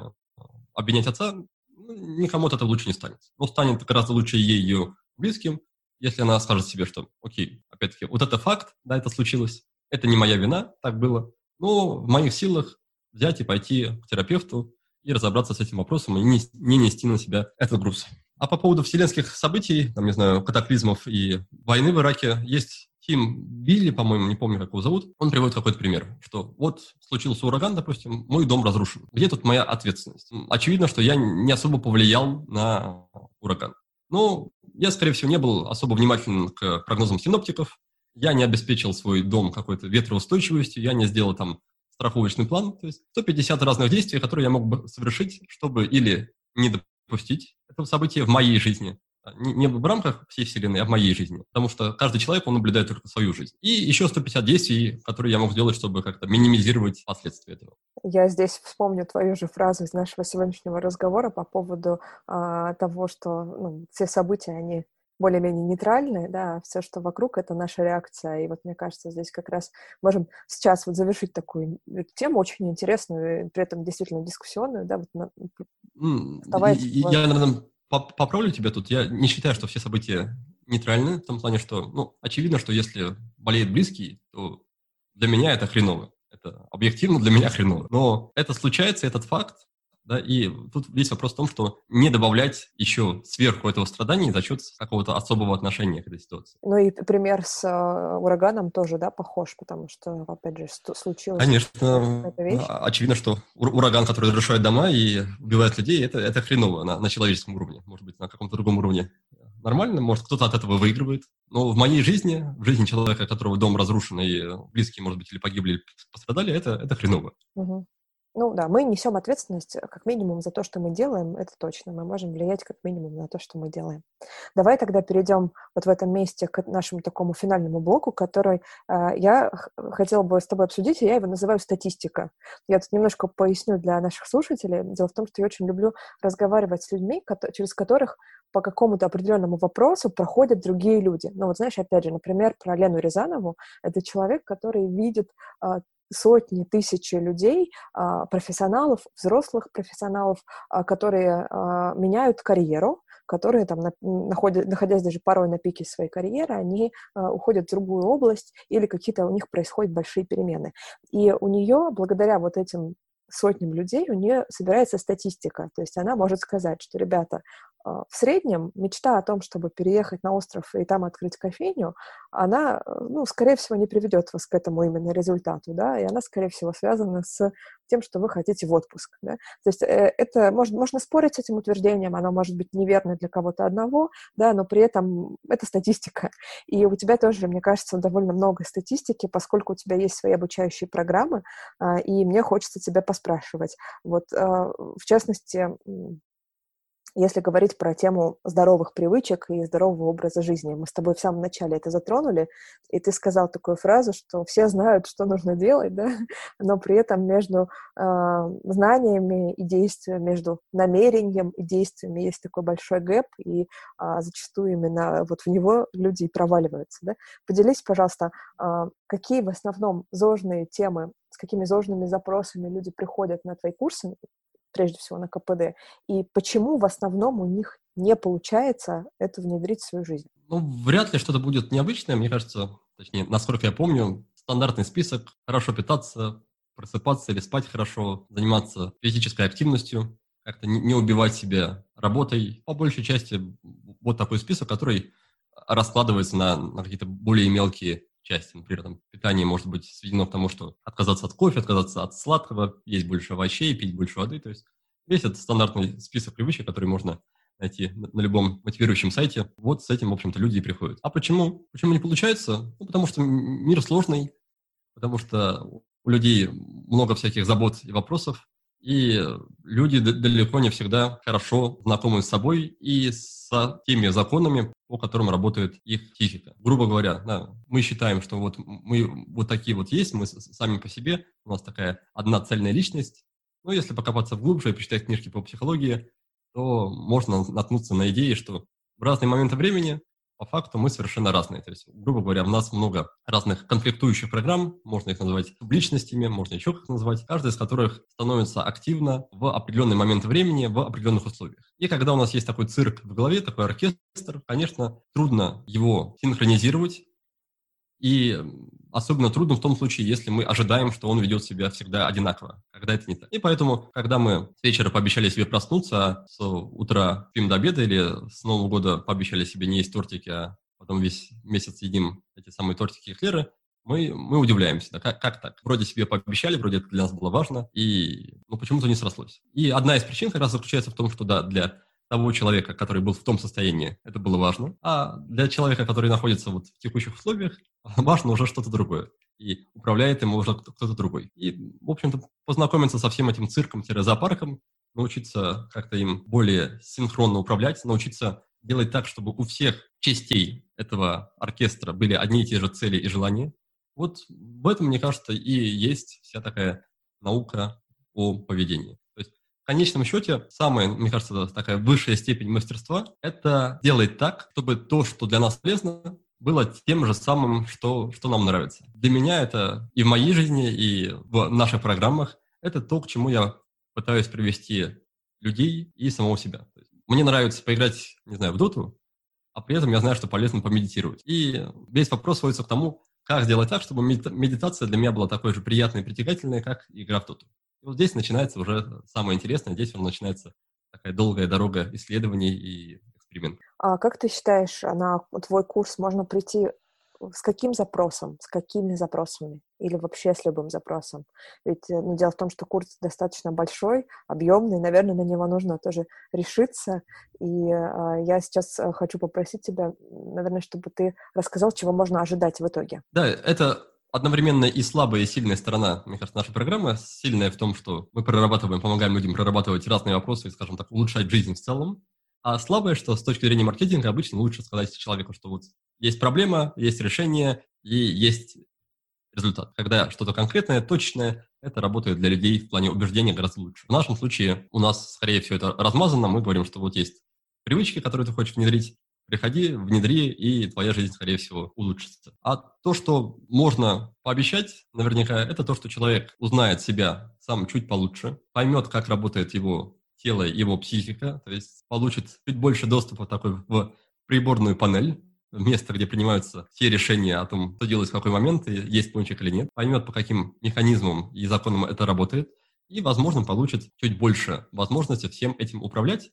обвинять отца, ну, никому от этого лучше не станет. Но станет гораздо лучше ей ее близким, если она скажет себе, что, окей, опять-таки, вот это факт, да, это случилось, это не моя вина, так было, но в моих силах взять и пойти к терапевту и разобраться с этим вопросом и не, не нести на себя этот груз. А по поводу вселенских событий, там, не знаю, катаклизмов и войны в Ираке, есть Тим Билли, по-моему, не помню, как его зовут, он приводит какой-то пример, что вот случился ураган, допустим, мой дом разрушен. Где тут моя ответственность? Очевидно, что я не особо повлиял на ураган. Но я, скорее всего, не был особо внимателен к прогнозам синоптиков, я не обеспечил свой дом какой-то ветроустойчивостью, я не сделал там страховочный план, то есть 150 разных действий, которые я мог бы совершить, чтобы или не допустить этого события в моей жизни, не, в рамках всей Вселенной, а в моей жизни. Потому что каждый человек, он наблюдает только свою жизнь. И еще 150 действий, которые я мог сделать, чтобы как-то минимизировать последствия этого. Я здесь вспомню твою же фразу из нашего сегодняшнего разговора по поводу а, того, что ну, все события, они более-менее нейтральные, да, все, что вокруг, это наша реакция. И вот мне кажется, здесь как раз можем сейчас вот завершить такую тему очень интересную, при этом действительно дискуссионную, да, вот на, mm, я, наверное, поправлю тебя тут. Я не считаю, что все события нейтральны, в том плане, что, ну, очевидно, что если болеет близкий, то для меня это хреново. Это объективно для меня хреново. Но это случается, этот факт, да, и тут весь вопрос в том, что не добавлять еще сверху этого страдания за счет какого-то особого отношения к этой ситуации. Ну и пример с э, ураганом тоже, да, похож, потому что, опять же, случилось... Конечно, очевидно, что ураган, который разрушает дома и убивает людей, это, это хреново на, на человеческом уровне, может быть, на каком-то другом уровне. Нормально, может, кто-то от этого выигрывает. Но в моей жизни, в жизни человека, которого дом разрушен, и близкие, может быть, или погибли, или пострадали, это, это хреново. Угу. Ну да, мы несем ответственность э, как минимум за то, что мы делаем, это точно. Мы можем влиять как минимум на то, что мы делаем. Давай тогда перейдем вот в этом месте к нашему такому финальному блоку, который э, я хотела бы с тобой обсудить, и я его называю статистика. Я тут немножко поясню для наших слушателей. Дело в том, что я очень люблю разговаривать с людьми, через которых по какому-то определенному вопросу проходят другие люди. Ну вот знаешь, опять же, например, про Лену Рязанову. Это человек, который видит а, сотни, тысячи людей, а, профессионалов, взрослых профессионалов, а, которые а, меняют карьеру, которые там, находят, находясь даже порой на пике своей карьеры, они уходят в другую область или какие-то у них происходят большие перемены. И у нее, благодаря вот этим сотням людей, у нее собирается статистика. То есть она может сказать, что, ребята, в среднем мечта о том, чтобы переехать на остров и там открыть кофейню, она, э, ну, скорее всего, не приведет вас к этому именно результату, да, и она, скорее всего, связана с тем, что вы хотите в отпуск, да. То есть э, это, можно, можно спорить с этим утверждением, оно может быть неверно для кого-то одного, да, но при этом это статистика. И у тебя тоже, мне кажется, довольно много статистики, поскольку у тебя есть свои обучающие программы, а, и мне хочется тебя поспрашивать. Вот, а, в частности, если говорить про тему здоровых привычек и здорового образа жизни. Мы с тобой в самом начале это затронули, и ты сказал такую фразу, что все знают, что нужно делать, да, [LAUGHS] но при этом между э, знаниями и действиями, между намерением и действиями есть такой большой гэп, и э, зачастую именно вот в него люди проваливаются. Да? Поделись, пожалуйста, э, какие в основном зожные темы, с какими зожными запросами люди приходят на твои курсы, прежде всего на КПД, и почему в основном у них не получается это внедрить в свою жизнь? Ну, вряд ли что-то будет необычное, мне кажется, точнее, насколько я помню, стандартный список, хорошо питаться, просыпаться или спать хорошо, заниматься физической активностью, как-то не убивать себя работой. По большей части вот такой список, который раскладывается на, на какие-то более мелкие части. Например, там, питание может быть сведено к тому, что отказаться от кофе, отказаться от сладкого, есть больше овощей, пить больше воды. То есть весь этот стандартный список привычек, который можно найти на любом мотивирующем сайте. Вот с этим, в общем-то, люди и приходят. А почему? Почему не получается? Ну, потому что мир сложный, потому что у людей много всяких забот и вопросов, и люди далеко не всегда хорошо знакомы с собой и с теми законами, по которым работает их психика. Грубо говоря, да, мы считаем, что вот мы вот такие вот есть, мы сами по себе, у нас такая одна цельная личность. Но если покопаться глубже и почитать книжки по психологии, то можно наткнуться на идеи, что в разные моменты времени по факту мы совершенно разные. То есть, грубо говоря, у нас много разных конфликтующих программ, можно их называть субличностями, можно еще как назвать, каждая из которых становится активна в определенный момент времени в определенных условиях. И когда у нас есть такой цирк в голове, такой оркестр, конечно, трудно его синхронизировать, и особенно трудно в том случае, если мы ожидаем, что он ведет себя всегда одинаково, когда это не так. И поэтому, когда мы с вечера пообещали себе проснуться, а с утра спим до обеда или с Нового года пообещали себе не есть тортики, а потом весь месяц едим эти самые тортики и эклеры, мы, мы удивляемся, да, как, как так? Вроде себе пообещали, вроде это для нас было важно, и ну, почему-то не срослось. И одна из причин как раз заключается в том, что да, для того человека, который был в том состоянии, это было важно. А для человека, который находится вот в текущих условиях, [LAUGHS] важно уже что-то другое. И управляет им уже кто-то другой. И, в общем-то, познакомиться со всем этим цирком-зоопарком, научиться как-то им более синхронно управлять, научиться делать так, чтобы у всех частей этого оркестра были одни и те же цели и желания. Вот в этом, мне кажется, и есть вся такая наука о поведении. В конечном счете, самая, мне кажется, такая высшая степень мастерства – это делать так, чтобы то, что для нас полезно, было тем же самым, что, что нам нравится. Для меня это и в моей жизни, и в наших программах это то, к чему я пытаюсь привести людей и самого себя. Мне нравится поиграть, не знаю, в доту, а при этом я знаю, что полезно помедитировать. И весь вопрос сводится к тому, как сделать так, чтобы медитация для меня была такой же приятной и притягательной, как игра в доту. И вот здесь начинается уже самое интересное, здесь уже начинается такая долгая дорога исследований и экспериментов. А как ты считаешь, на твой курс можно прийти с каким запросом, с какими запросами или вообще с любым запросом? Ведь э, ну, дело в том, что курс достаточно большой, объемный, наверное, на него нужно тоже решиться. И э, я сейчас э, хочу попросить тебя, наверное, чтобы ты рассказал, чего можно ожидать в итоге. Да, это одновременно и слабая, и сильная сторона, мне кажется, нашей программы. Сильная в том, что мы прорабатываем, помогаем людям прорабатывать разные вопросы и, скажем так, улучшать жизнь в целом. А слабое, что с точки зрения маркетинга обычно лучше сказать человеку, что вот есть проблема, есть решение и есть результат. Когда что-то конкретное, точное, это работает для людей в плане убеждения гораздо лучше. В нашем случае у нас, скорее всего, это размазано. Мы говорим, что вот есть привычки, которые ты хочешь внедрить, приходи, внедри, и твоя жизнь, скорее всего, улучшится. А то, что можно пообещать, наверняка, это то, что человек узнает себя сам чуть получше, поймет, как работает его тело, его психика, то есть получит чуть больше доступа такой в приборную панель, место, где принимаются все решения о том, что делать в какой момент, и есть пончик или нет, поймет, по каким механизмам и законам это работает, и, возможно, получит чуть больше возможности всем этим управлять,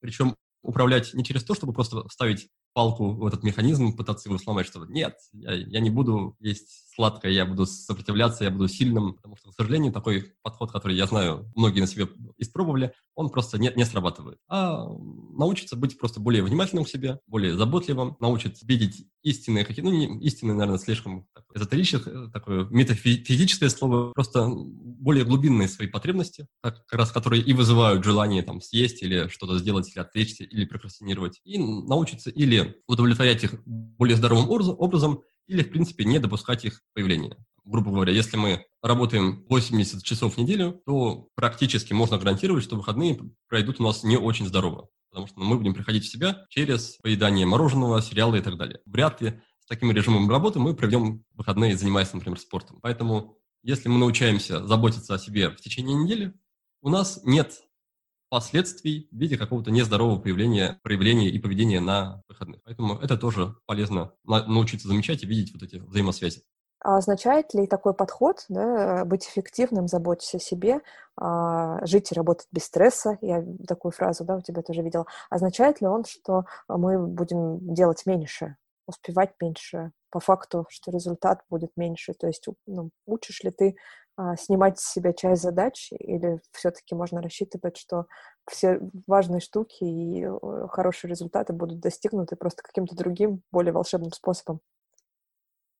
причем управлять не через то, чтобы просто вставить палку в этот механизм, пытаться его сломать, что нет, я, я не буду есть сладко, я буду сопротивляться, я буду сильным, потому что, к сожалению, такой подход, который я знаю, многие на себе испробовали, он просто не, не срабатывает. А научиться быть просто более внимательным к себе, более заботливым, научиться видеть истинные какие, ну, не истинные, наверное, слишком эзотерическое, такое метафизическое слово, просто более глубинные свои потребности, как, как раз которые и вызывают желание там съесть или что-то сделать, или отвлечься, или прокрастинировать, и научиться или удовлетворять их более здоровым образом, или, в принципе, не допускать их появления. Грубо говоря, если мы работаем 80 часов в неделю, то практически можно гарантировать, что выходные пройдут у нас не очень здорово, потому что мы будем приходить в себя через поедание мороженого, сериала и так далее. Вряд ли с таким режимом работы мы проведем выходные, занимаясь, например, спортом. Поэтому, если мы научаемся заботиться о себе в течение недели, у нас нет последствий в виде какого-то нездорового появления, проявления и поведения на выходных. Поэтому это тоже полезно научиться замечать и видеть вот эти взаимосвязи. А означает ли такой подход, да, быть эффективным, заботиться о себе, а, жить и работать без стресса, я такую фразу да, у тебя тоже видела, означает ли он, что мы будем делать меньше, успевать меньше, по факту, что результат будет меньше? То есть ну, учишь ли ты снимать с себя часть задач, или все-таки можно рассчитывать, что все важные штуки и э, хорошие результаты будут достигнуты просто каким-то другим, более волшебным способом?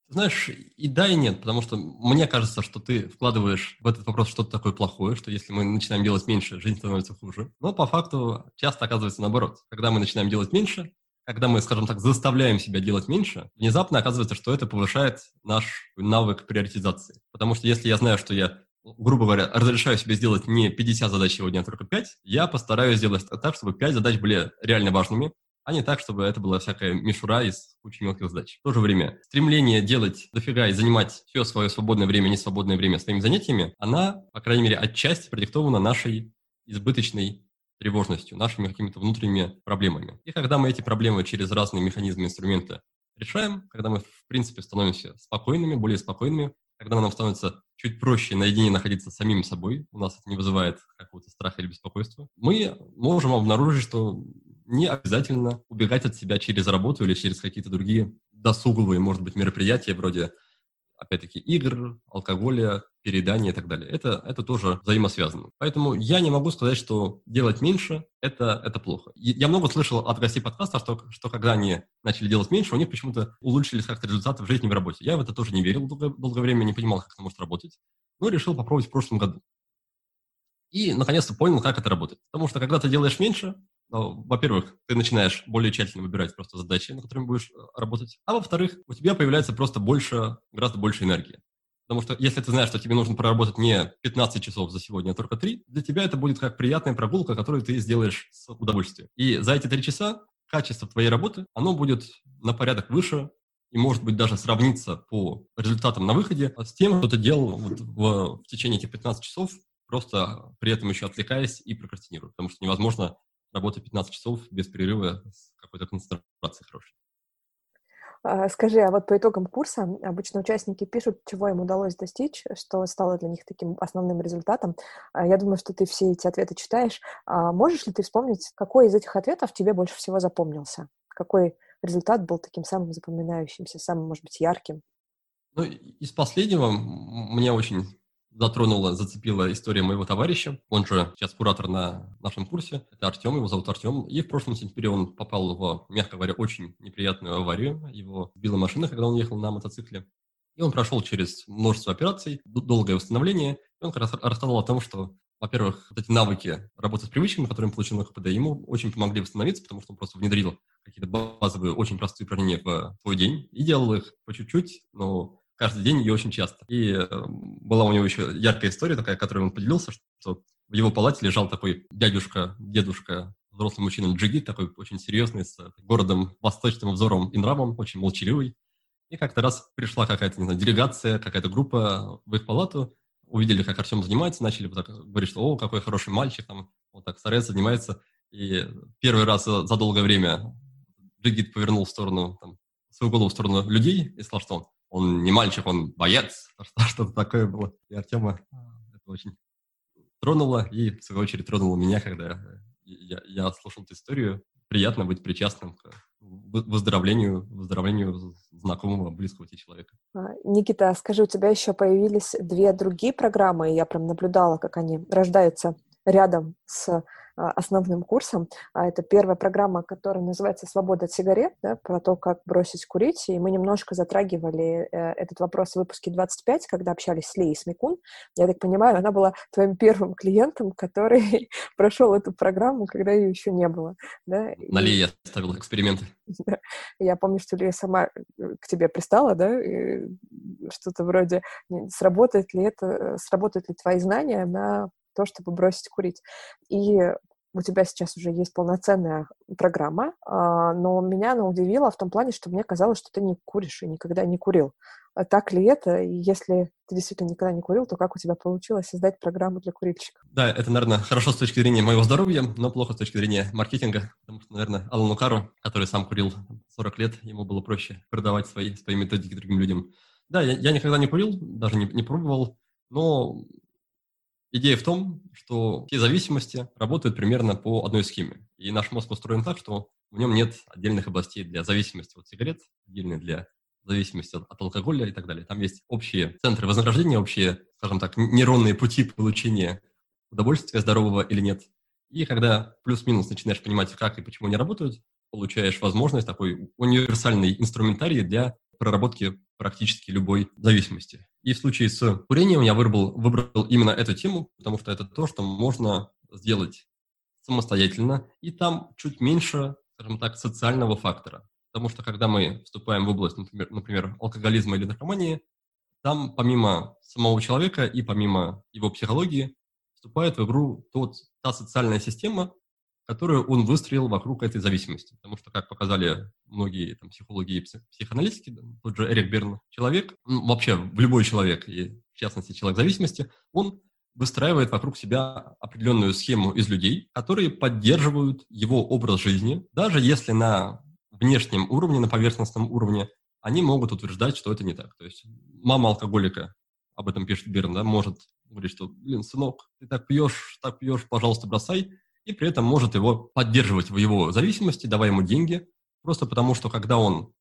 Знаешь, и да, и нет, потому что мне кажется, что ты вкладываешь в этот вопрос что-то такое плохое, что если мы начинаем делать меньше, жизнь становится хуже. Но по факту часто оказывается наоборот. Когда мы начинаем делать меньше, когда мы, скажем так, заставляем себя делать меньше, внезапно оказывается, что это повышает наш навык приоритизации. Потому что если я знаю, что я, грубо говоря, разрешаю себе сделать не 50 задач сегодня, а только 5, я постараюсь сделать так, чтобы 5 задач были реально важными, а не так, чтобы это была всякая мишура из кучи мелких задач. В то же время стремление делать дофига и занимать все свое свободное время, не свободное время своими занятиями, она, по крайней мере, отчасти продиктована нашей избыточной тревожностью, нашими какими-то внутренними проблемами. И когда мы эти проблемы через разные механизмы, инструменты решаем, когда мы, в принципе, становимся спокойными, более спокойными, когда нам становится чуть проще наедине находиться с самим собой, у нас это не вызывает какого-то страха или беспокойства, мы можем обнаружить, что не обязательно убегать от себя через работу или через какие-то другие досуговые, может быть, мероприятия вроде опять-таки, игр, алкоголя, передания и так далее. Это, это тоже взаимосвязано. Поэтому я не могу сказать, что делать меньше это, это плохо. Я много слышал от гостей подкаста, что, что когда они начали делать меньше, у них почему-то улучшились как-то результаты в жизни в работе. Я в это тоже не верил долгое, долгое время, не понимал, как это может работать, но решил попробовать в прошлом году. И, наконец-то, понял, как это работает. Потому что, когда ты делаешь меньше, ну, во-первых, ты начинаешь более тщательно выбирать просто задачи, на которыми будешь э, работать. А во-вторых, у тебя появляется просто больше, гораздо больше энергии. Потому что если ты знаешь, что тебе нужно проработать не 15 часов за сегодня, а только 3, для тебя это будет как приятная прогулка, которую ты сделаешь с удовольствием. И за эти 3 часа качество твоей работы, оно будет на порядок выше и, может быть, даже сравниться по результатам на выходе с тем, что ты делал вот в, в течение этих 15 часов, просто при этом еще отвлекаясь и прокрастинируя. Потому что невозможно работать 15 часов без перерыва с какой-то концентрацией хорошей. А, скажи, а вот по итогам курса обычно участники пишут, чего им удалось достичь, что стало для них таким основным результатом. А, я думаю, что ты все эти ответы читаешь. Можешь ли ты вспомнить, какой из этих ответов тебе больше всего запомнился? Какой результат был таким самым запоминающимся, самым, может быть, ярким? Ну, из последнего мне очень затронула, зацепила история моего товарища. Он же сейчас куратор на нашем курсе. Это Артем, его зовут Артем. И в прошлом сентябре он попал в, мягко говоря, очень неприятную аварию. Его сбила машина, когда он ехал на мотоцикле. И он прошел через множество операций, долгое восстановление. И он как раз рассказал о том, что, во-первых, вот эти навыки работы с привычками, которые он получил на КПД, ему очень помогли восстановиться, потому что он просто внедрил какие-то базовые, очень простые упражнения в свой день и делал их по чуть-чуть, но каждый день и очень часто. И э, была у него еще яркая история такая, которой он поделился, что в его палате лежал такой дядюшка, дедушка, взрослый мужчина джигит, такой очень серьезный, с городом, восточным взором и нравом, очень молчаливый. И как-то раз пришла какая-то, не знаю, делегация, какая-то группа в их палату, увидели, как Артем занимается, начали вот так говорить, что «О, какой хороший мальчик, там, вот так старается, занимается». И первый раз за долгое время Джигит повернул в сторону, там, свою голову в сторону людей и сказал, что он не мальчик, он боец, [LAUGHS] что-то такое было. И Артема это очень тронуло, и в свою очередь тронуло меня, когда я, я слушал эту историю, приятно быть причастным к выздоровлению, выздоровлению знакомого, близкого тебе человека. А, Никита, скажи, у тебя еще появились две другие программы, и я прям наблюдала, как они рождаются рядом с а, основным курсом. А это первая программа, которая называется «Свобода от сигарет», да, про то, как бросить курить. И мы немножко затрагивали э, этот вопрос в выпуске 25, когда общались с Лией Смекун. Я так понимаю, она была твоим первым клиентом, который [LAUGHS] прошел эту программу, когда ее еще не было. Да? На Лии я ставил эксперименты. [LAUGHS] Я помню, что Лия сама э, к тебе пристала, да, что-то вроде сработает ли это, э, сработают ли твои знания на то, чтобы бросить курить. И у тебя сейчас уже есть полноценная программа, а, но меня она удивила в том плане, что мне казалось, что ты не куришь и никогда не курил. А так ли это? И если ты действительно никогда не курил, то как у тебя получилось создать программу для курильщиков? Да, это, наверное, хорошо с точки зрения моего здоровья, но плохо с точки зрения маркетинга, потому что, наверное, Алану Кару, который сам курил 40 лет, ему было проще продавать свои, свои методики другим людям. Да, я, я никогда не курил, даже не, не пробовал, но Идея в том, что все зависимости работают примерно по одной схеме. И наш мозг устроен так, что в нем нет отдельных областей для зависимости от сигарет, отдельные для зависимости от, от алкоголя и так далее. Там есть общие центры вознаграждения, общие, скажем так, нейронные пути получения удовольствия здорового или нет. И когда плюс-минус начинаешь понимать, как и почему они работают, получаешь возможность такой универсальный инструментарий для проработки практически любой зависимости. И в случае с курением я выбрал, выбрал именно эту тему, потому что это то, что можно сделать самостоятельно, и там чуть меньше, скажем так, социального фактора. Потому что когда мы вступаем в область, например, например алкоголизма или наркомании, там помимо самого человека и помимо его психологии вступает в игру тот, та социальная система, которую он выстроил вокруг этой зависимости. Потому что, как показали многие там, психологи и психоаналитики, тот же Эрик Берн, человек, ну, вообще любой человек, и в частности человек зависимости, он выстраивает вокруг себя определенную схему из людей, которые поддерживают его образ жизни, даже если на внешнем уровне, на поверхностном уровне, они могут утверждать, что это не так. То есть мама алкоголика, об этом пишет Берн, да, может говорить, что, блин, сынок, ты так пьешь, так пьешь, пожалуйста, бросай, и при этом может его поддерживать в его зависимости, давая ему деньги, просто потому что когда он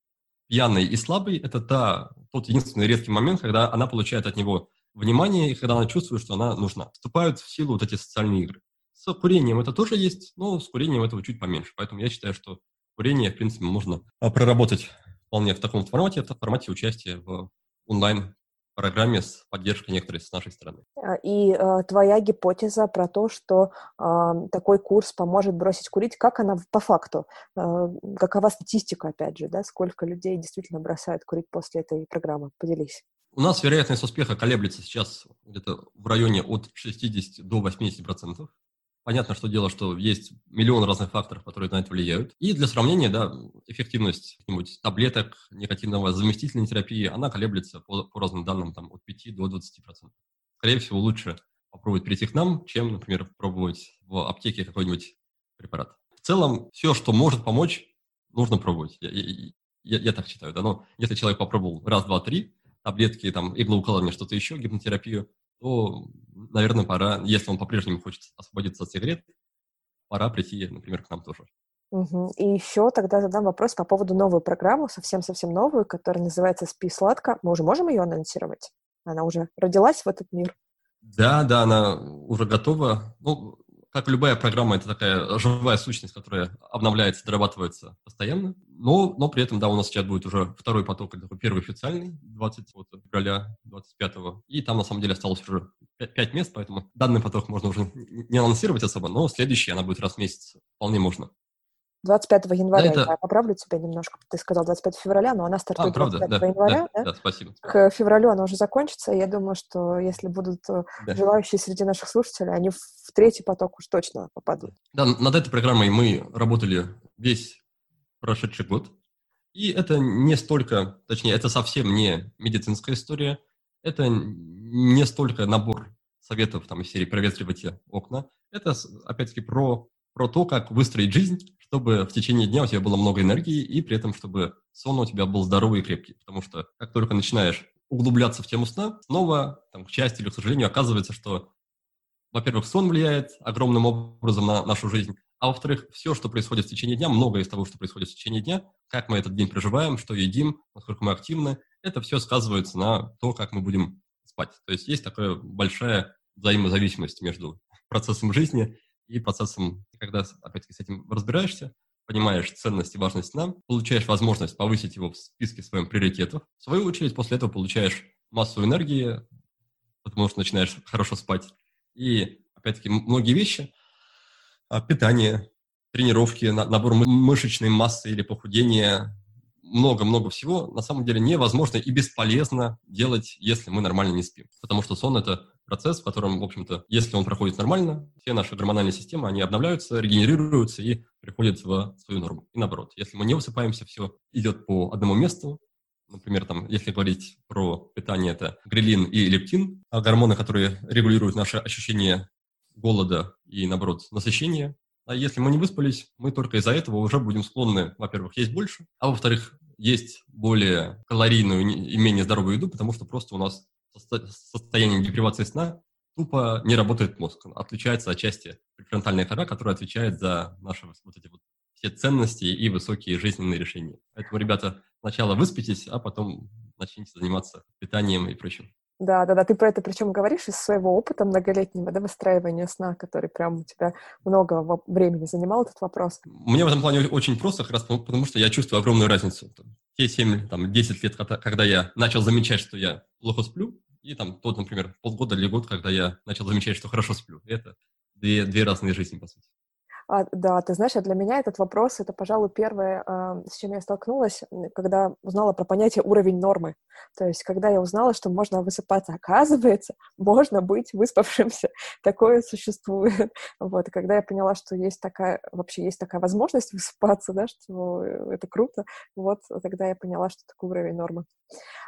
пьяный и слабый, это та, тот единственный редкий момент, когда она получает от него внимание и когда она чувствует, что она нужна. Вступают в силу вот эти социальные игры. С курением это тоже есть, но с курением этого чуть поменьше. Поэтому я считаю, что курение, в принципе, можно а, проработать вполне в таком формате, в формате участия в онлайн программе с поддержкой некоторой с нашей стороны. А, и э, твоя гипотеза про то, что э, такой курс поможет бросить курить, как она по факту? Э, какова статистика, опять же, да? Сколько людей действительно бросают курить после этой программы? Поделись. У нас вероятность успеха колеблется сейчас где-то в районе от 60 до 80 процентов. Понятно, что дело, что есть миллион разных факторов, которые на это влияют. И для сравнения, да, эффективность таблеток никотиновой заместительной терапии, она колеблется по, по разным данным там, от 5 до 20%. Скорее всего, лучше попробовать прийти к нам, чем, например, пробовать в аптеке какой-нибудь препарат. В целом, все, что может помочь, нужно пробовать. Я, я, я, я так считаю. Да? Но если человек попробовал раз, два, три, таблетки, там, иглоукалывание, что-то еще, гипнотерапию, то, наверное, пора, если он по-прежнему хочет освободиться от сигарет, пора прийти, например, к нам тоже. Угу. И еще тогда задам вопрос по поводу новой программы, совсем-совсем новую, которая называется «Спи сладко». Мы уже можем ее анонсировать? Она уже родилась в этот мир? Да, да, она уже готова. Ну, как любая программа, это такая живая сущность, которая обновляется, дорабатывается постоянно. Но, но при этом, да, у нас сейчас будет уже второй поток, такой первый официальный, 20 вот, февраля 25-го. И там, на самом деле, осталось уже 5, 5 мест, поэтому данный поток можно уже не анонсировать особо, но следующий, она будет раз в месяц, вполне можно. 25 января, да, это... я поправлю тебя немножко, ты сказал 25 февраля, но она стартует а, правда, 25 да, января, да, да? Да, спасибо. К февралю она уже закончится, и я думаю, что если будут э, да. желающие среди наших слушателей, они в третий поток уж точно попадут. Да, над этой программой мы работали весь прошедший год, и это не столько, точнее, это совсем не медицинская история, это не столько набор советов там, из серии «Проветривайте окна», это, опять-таки, про, про то, как выстроить жизнь, чтобы в течение дня у тебя было много энергии, и при этом, чтобы сон у тебя был здоровый и крепкий. Потому что как только начинаешь углубляться в тему сна, снова, там, к счастью или к сожалению, оказывается, что, во-первых, сон влияет огромным образом на нашу жизнь, А во-вторых, все, что происходит в течение дня, многое из того, что происходит в течение дня, как мы этот день проживаем, что едим, насколько мы активны, это все сказывается на то, как мы будем спать. То есть есть такая большая взаимозависимость между процессом жизни и процессом, когда, опять-таки, с этим разбираешься, понимаешь ценность и важность сна, получаешь возможность повысить его в списке своих приоритетов. В свою очередь, после этого получаешь массу энергии, потому что начинаешь хорошо спать. И, опять-таки, многие вещи, а, питание, тренировки, набор мышечной массы или похудение, много-много всего на самом деле невозможно и бесполезно делать, если мы нормально не спим. Потому что сон – это процесс, в котором, в общем-то, если он проходит нормально, все наши гормональные системы, они обновляются, регенерируются и приходят в свою норму. И наоборот, если мы не высыпаемся, все идет по одному месту, Например, там, если говорить про питание, это грелин и лептин, а гормоны, которые регулируют наше ощущение голода и, наоборот, насыщения. А если мы не выспались, мы только из-за этого уже будем склонны, во-первых, есть больше, а во-вторых, есть более калорийную и менее здоровую еду, потому что просто у нас состояние депривации сна тупо не работает мозг. Отличается от части префронтальная кора, которая отвечает за наши вот эти вот все ценности и высокие жизненные решения. Поэтому, ребята, сначала выспитесь, а потом начните заниматься питанием и прочим. Да, да, да. Ты про это причем говоришь из своего опыта многолетнего, да, выстраивания сна, который прям у тебя много времени занимал этот вопрос. Меня в этом плане очень просто, как раз потому что я чувствую огромную разницу. Те 7, там, 10 лет, когда я начал замечать, что я плохо сплю, и там тот, например, полгода или год, когда я начал замечать, что хорошо сплю. Это две, две разные жизни, по сути. А, да, ты знаешь, а для меня этот вопрос, это, пожалуй, первое, а, с чем я столкнулась, когда узнала про понятие уровень нормы. То есть, когда я узнала, что можно высыпаться, оказывается, [LAUGHS] можно быть выспавшимся. [LAUGHS] Такое существует. [LAUGHS] Вот, и когда я поняла, что есть такая, вообще есть такая возможность высыпаться, да, что это круто, вот тогда я поняла, что такой уровень нормы.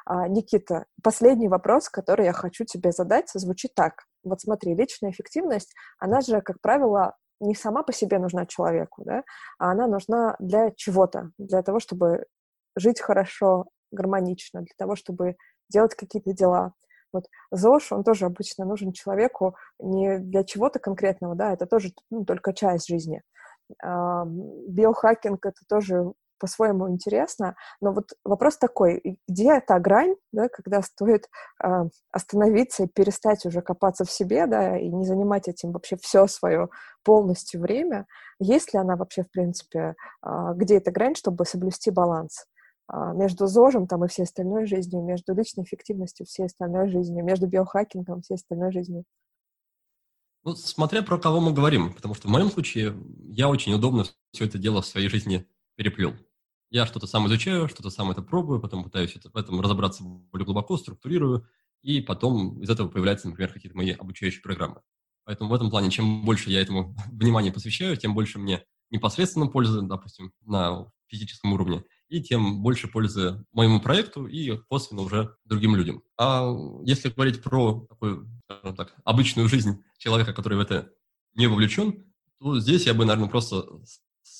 А, Никита, последний вопрос, который я хочу тебе задать, звучит так. Вот смотри, личная эффективность, она же, как правило, не сама по себе нужна человеку, да, а она нужна для чего-то, для того, чтобы жить хорошо, гармонично, для того, чтобы делать какие-то дела. Вот ЗОЖ, он тоже обычно нужен человеку не для чего-то конкретного, да, это тоже ну, только часть жизни. Биохакинг — это тоже по-своему интересно, но вот вопрос такой, где та грань, да, когда стоит э, остановиться и перестать уже копаться в себе, да, и не занимать этим вообще все свое полностью время, есть ли она вообще, в принципе, э, где эта грань, чтобы соблюсти баланс? между ЗОЖем там, и всей остальной жизнью, между личной эффективностью всей остальной жизнью, между биохакингом всей остальной жизнью. Ну, смотря про кого мы говорим, потому что в моем случае я очень удобно все это дело в своей жизни переплел. Я что-то сам изучаю, что-то сам это пробую, потом пытаюсь это, в этом разобраться более глубоко, структурирую, и потом из этого появляются, например, какие-то мои обучающие программы. Поэтому в этом плане, чем больше я этому [LAUGHS] внимания посвящаю, тем больше мне непосредственно пользы, допустим, на физическом уровне, и тем больше пользы моему проекту и косвенно уже другим людям. А если говорить про такую, так, обычную жизнь человека, который в это не вовлечен, то здесь я бы, наверное, просто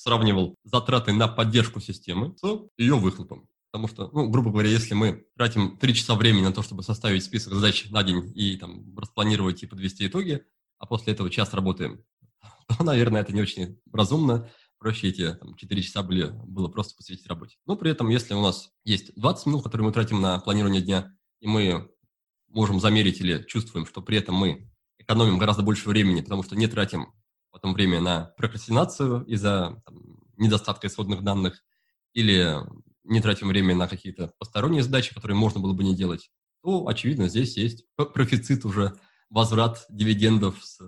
сравнивал затраты на поддержку системы с ее выхлопом. Потому что, ну, грубо говоря, если мы тратим 3 часа времени на то, чтобы составить список задач на день и там распланировать и подвести итоги, а после этого час работаем, [LAUGHS] то, наверное, это не очень разумно. Проще эти там, 4 часа были, было просто посвятить работе. Но при этом, если у нас есть 20 минут, которые мы тратим на планирование дня, и мы можем замерить или чувствуем, что при этом мы экономим гораздо больше времени, потому что не тратим потом время на прокрастинацию из-за там, недостатка исходных данных или не тратим время на какие-то посторонние задачи, которые можно было бы не делать, то, очевидно, здесь есть профицит уже, возврат дивидендов с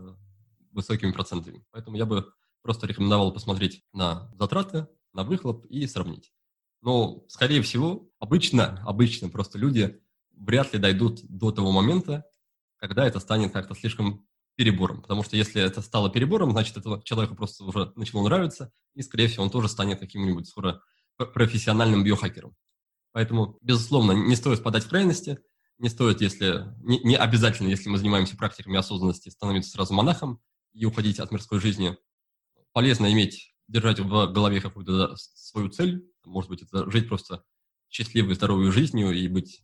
высокими процентами. Поэтому я бы просто рекомендовал посмотреть на затраты, на выхлоп и сравнить. Но, скорее всего, обычно, обычно просто люди вряд ли дойдут до того момента, когда это станет как-то слишком перебором. Потому что если это стало перебором, значит, это человеку просто уже начало нравиться, и, скорее всего, он тоже станет каким-нибудь скоро профессиональным биохакером. Поэтому, безусловно, не стоит впадать в крайности, не стоит, если не, не обязательно, если мы занимаемся практиками осознанности, становиться сразу монахом и уходить от мирской жизни. Полезно иметь, держать в голове какую-то свою цель. Может быть, это жить просто счастливой, здоровой жизнью и быть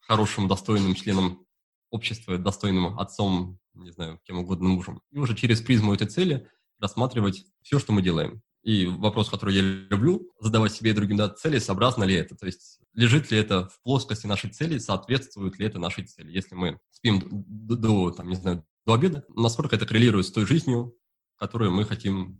хорошим, достойным членом общества, достойным отцом, не знаю, кем угодно мужем. И уже через призму этой цели рассматривать все, что мы делаем. И вопрос, который я люблю задавать себе и другим, да, целесообразно ли это? То есть лежит ли это в плоскости нашей цели, соответствует ли это нашей цели? Если мы спим до, до там, не знаю, до обеда, насколько это коррелирует с той жизнью, которую мы хотим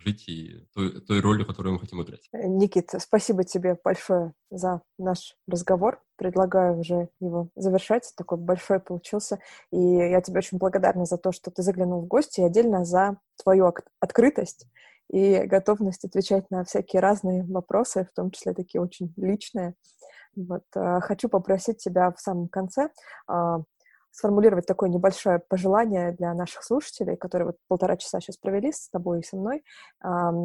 жить и той, той ролью, которую мы хотим играть. Никит, спасибо тебе большое за наш разговор. Предлагаю уже его завершать. Такой большой получился. И я тебе очень благодарна за то, что ты заглянул в гости и отдельно за твою открытость и готовность отвечать на всякие разные вопросы, в том числе такие очень личные. Вот. Э, хочу попросить тебя в самом конце а, сформулировать такое небольшое пожелание для наших слушателей, которые вот полтора часа сейчас провели с тобой и со мной,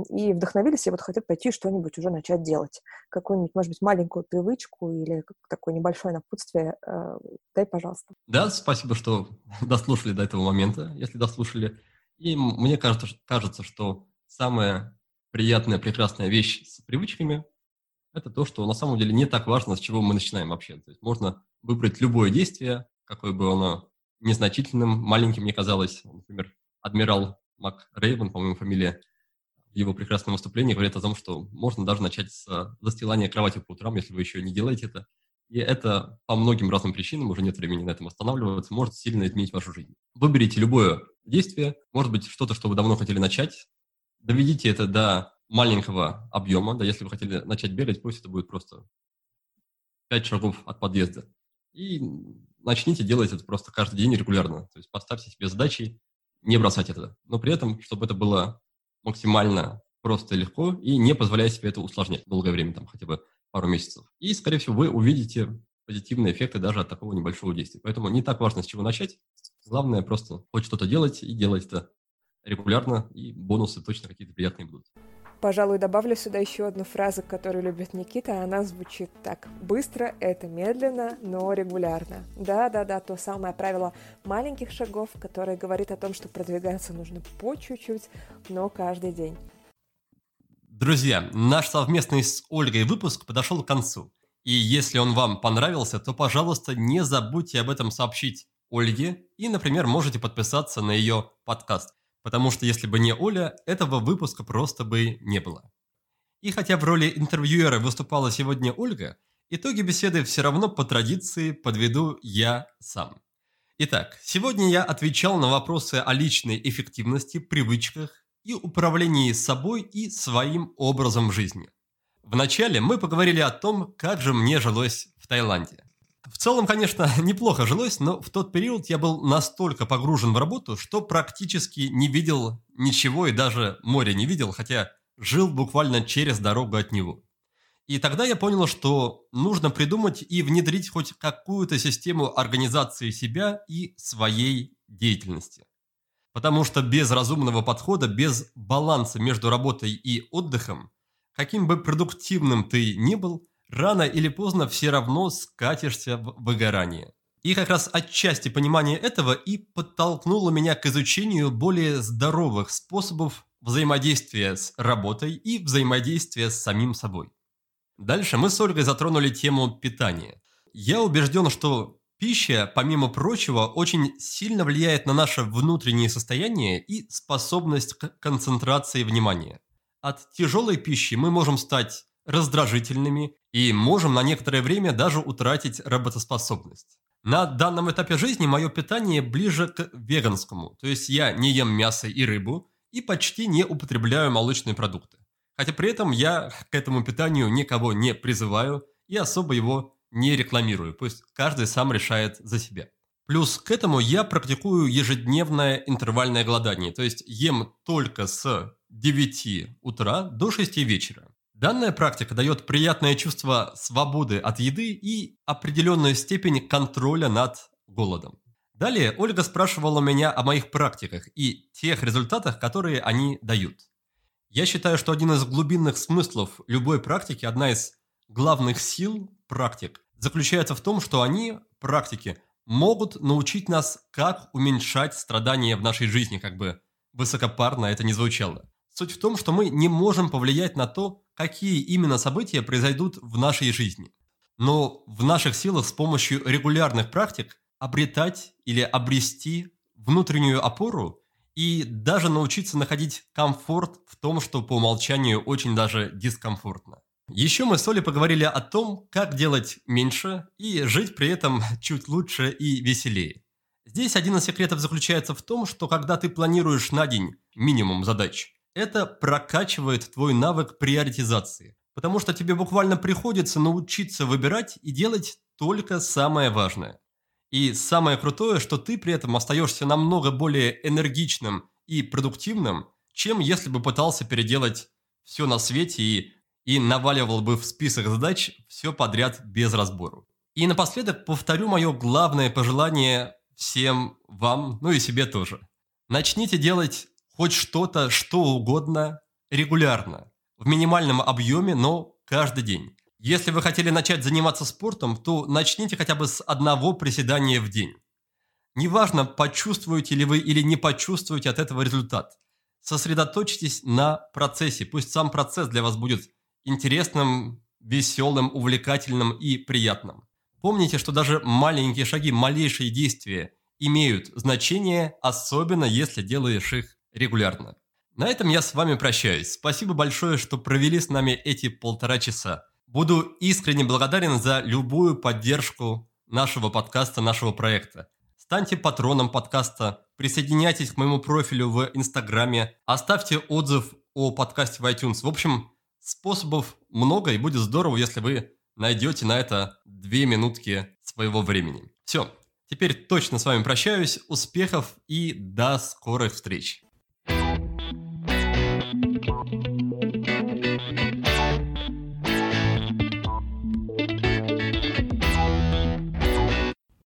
и вдохновились, и вот хотят пойти что-нибудь уже начать делать. Какую-нибудь, может быть, маленькую привычку или такое небольшое напутствие. Э, дай, пожалуйста. Да, спасибо, что [LAUGHS] дослушали до этого момента, если дослушали. И мне кажется, кажется, что самая приятная, прекрасная вещь с привычками – это то, что на самом деле не так важно, с чего мы начинаем вообще. То есть можно выбрать любое действие, какое бы оно незначительным, маленьким мне казалось. Например, адмирал Мак Рейвен, по-моему, фамилия, в его прекрасном выступлении говорит о том, что можно даже начать с застилания кровати по утрам, если вы еще не делаете это. И это по многим разным причинам, уже нет времени на этом останавливаться, может сильно изменить вашу жизнь. Выберите любое действие, может быть, что-то, что вы давно хотели начать, доведите это до маленького объема, да, если вы хотели начать бегать, пусть это будет просто 5 шагов от подъезда. И начните делать это просто каждый день регулярно. То есть поставьте себе задачи не бросать это. Но при этом, чтобы это было максимально просто и легко, и не позволяя себе это усложнять долгое время, там хотя бы пару месяцев. И, скорее всего, вы увидите позитивные эффекты даже от такого небольшого действия. Поэтому не так важно, с чего начать. Главное просто хоть что-то делать и делать это регулярно, и бонусы точно какие-то приятные будут. Пожалуй, добавлю сюда еще одну фразу, которую любит Никита. Она звучит так. Быстро — это медленно, но регулярно. Да-да-да, то самое правило маленьких шагов, которое говорит о том, что продвигаться нужно по чуть-чуть, но каждый день. Друзья, наш совместный с Ольгой выпуск подошел к концу. И если он вам понравился, то, пожалуйста, не забудьте об этом сообщить Ольге и, например, можете подписаться на ее подкаст потому что если бы не Оля, этого выпуска просто бы не было. И хотя в роли интервьюера выступала сегодня Ольга, итоги беседы все равно по традиции подведу я сам. Итак, сегодня я отвечал на вопросы о личной эффективности, привычках и управлении собой и своим образом жизни. Вначале мы поговорили о том, как же мне жилось в Таиланде. В целом, конечно, [LAUGHS] неплохо жилось, но в тот период я был настолько погружен в работу, что практически не видел ничего и даже моря не видел, хотя жил буквально через дорогу от него. И тогда я понял, что нужно придумать и внедрить хоть какую-то систему организации себя и своей деятельности. Потому что без разумного подхода, без баланса между работой и отдыхом, каким бы продуктивным ты ни был – рано или поздно все равно скатишься в выгорание. И как раз отчасти понимание этого и подтолкнуло меня к изучению более здоровых способов взаимодействия с работой и взаимодействия с самим собой. Дальше мы с Ольгой затронули тему питания. Я убежден, что пища, помимо прочего, очень сильно влияет на наше внутреннее состояние и способность к концентрации внимания. От тяжелой пищи мы можем стать раздражительными и можем на некоторое время даже утратить работоспособность. На данном этапе жизни мое питание ближе к веганскому, то есть я не ем мясо и рыбу и почти не употребляю молочные продукты. Хотя при этом я к этому питанию никого не призываю и особо его не рекламирую, пусть каждый сам решает за себя. Плюс к этому я практикую ежедневное интервальное голодание, то есть ем только с 9 утра до 6 вечера. Данная практика дает приятное чувство свободы от еды и определенную степень контроля над голодом. Далее Ольга спрашивала меня о моих практиках и тех результатах, которые они дают. Я считаю, что один из глубинных смыслов любой практики, одна из главных сил практик, заключается в том, что они, практики, могут научить нас, как уменьшать страдания в нашей жизни, как бы высокопарно это не звучало. Суть в том, что мы не можем повлиять на то, какие именно события произойдут в нашей жизни. Но в наших силах с помощью регулярных практик обретать или обрести внутреннюю опору и даже научиться находить комфорт в том, что по умолчанию очень даже дискомфортно. Еще мы с Олей поговорили о том, как делать меньше и жить при этом [LAUGHS] чуть лучше и веселее. Здесь один из секретов заключается в том, что когда ты планируешь на день минимум задач, это прокачивает твой навык приоритизации, потому что тебе буквально приходится научиться выбирать и делать только самое важное. И самое крутое, что ты при этом остаешься намного более энергичным и продуктивным, чем если бы пытался переделать все на свете и, и наваливал бы в список задач все подряд без разбору. И напоследок повторю мое главное пожелание всем вам, ну и себе тоже. Начните делать хоть что-то, что угодно, регулярно, в минимальном объеме, но каждый день. Если вы хотели начать заниматься спортом, то начните хотя бы с одного приседания в день. Неважно, почувствуете ли вы или не почувствуете от этого результат. Сосредоточьтесь на процессе. Пусть сам процесс для вас будет интересным, веселым, увлекательным и приятным. Помните, что даже маленькие шаги, малейшие действия имеют значение, особенно если делаешь их регулярно. На этом я с вами прощаюсь. Спасибо большое, что провели с нами эти полтора часа. Буду искренне благодарен за любую поддержку нашего подкаста, нашего проекта. Станьте патроном подкаста, присоединяйтесь к моему профилю в Инстаграме, оставьте отзыв о подкасте в iTunes. В общем, способов много, и будет здорово, если вы найдете на это две минутки своего времени. Все, теперь точно с вами прощаюсь. Успехов и до скорых встреч. Thank you.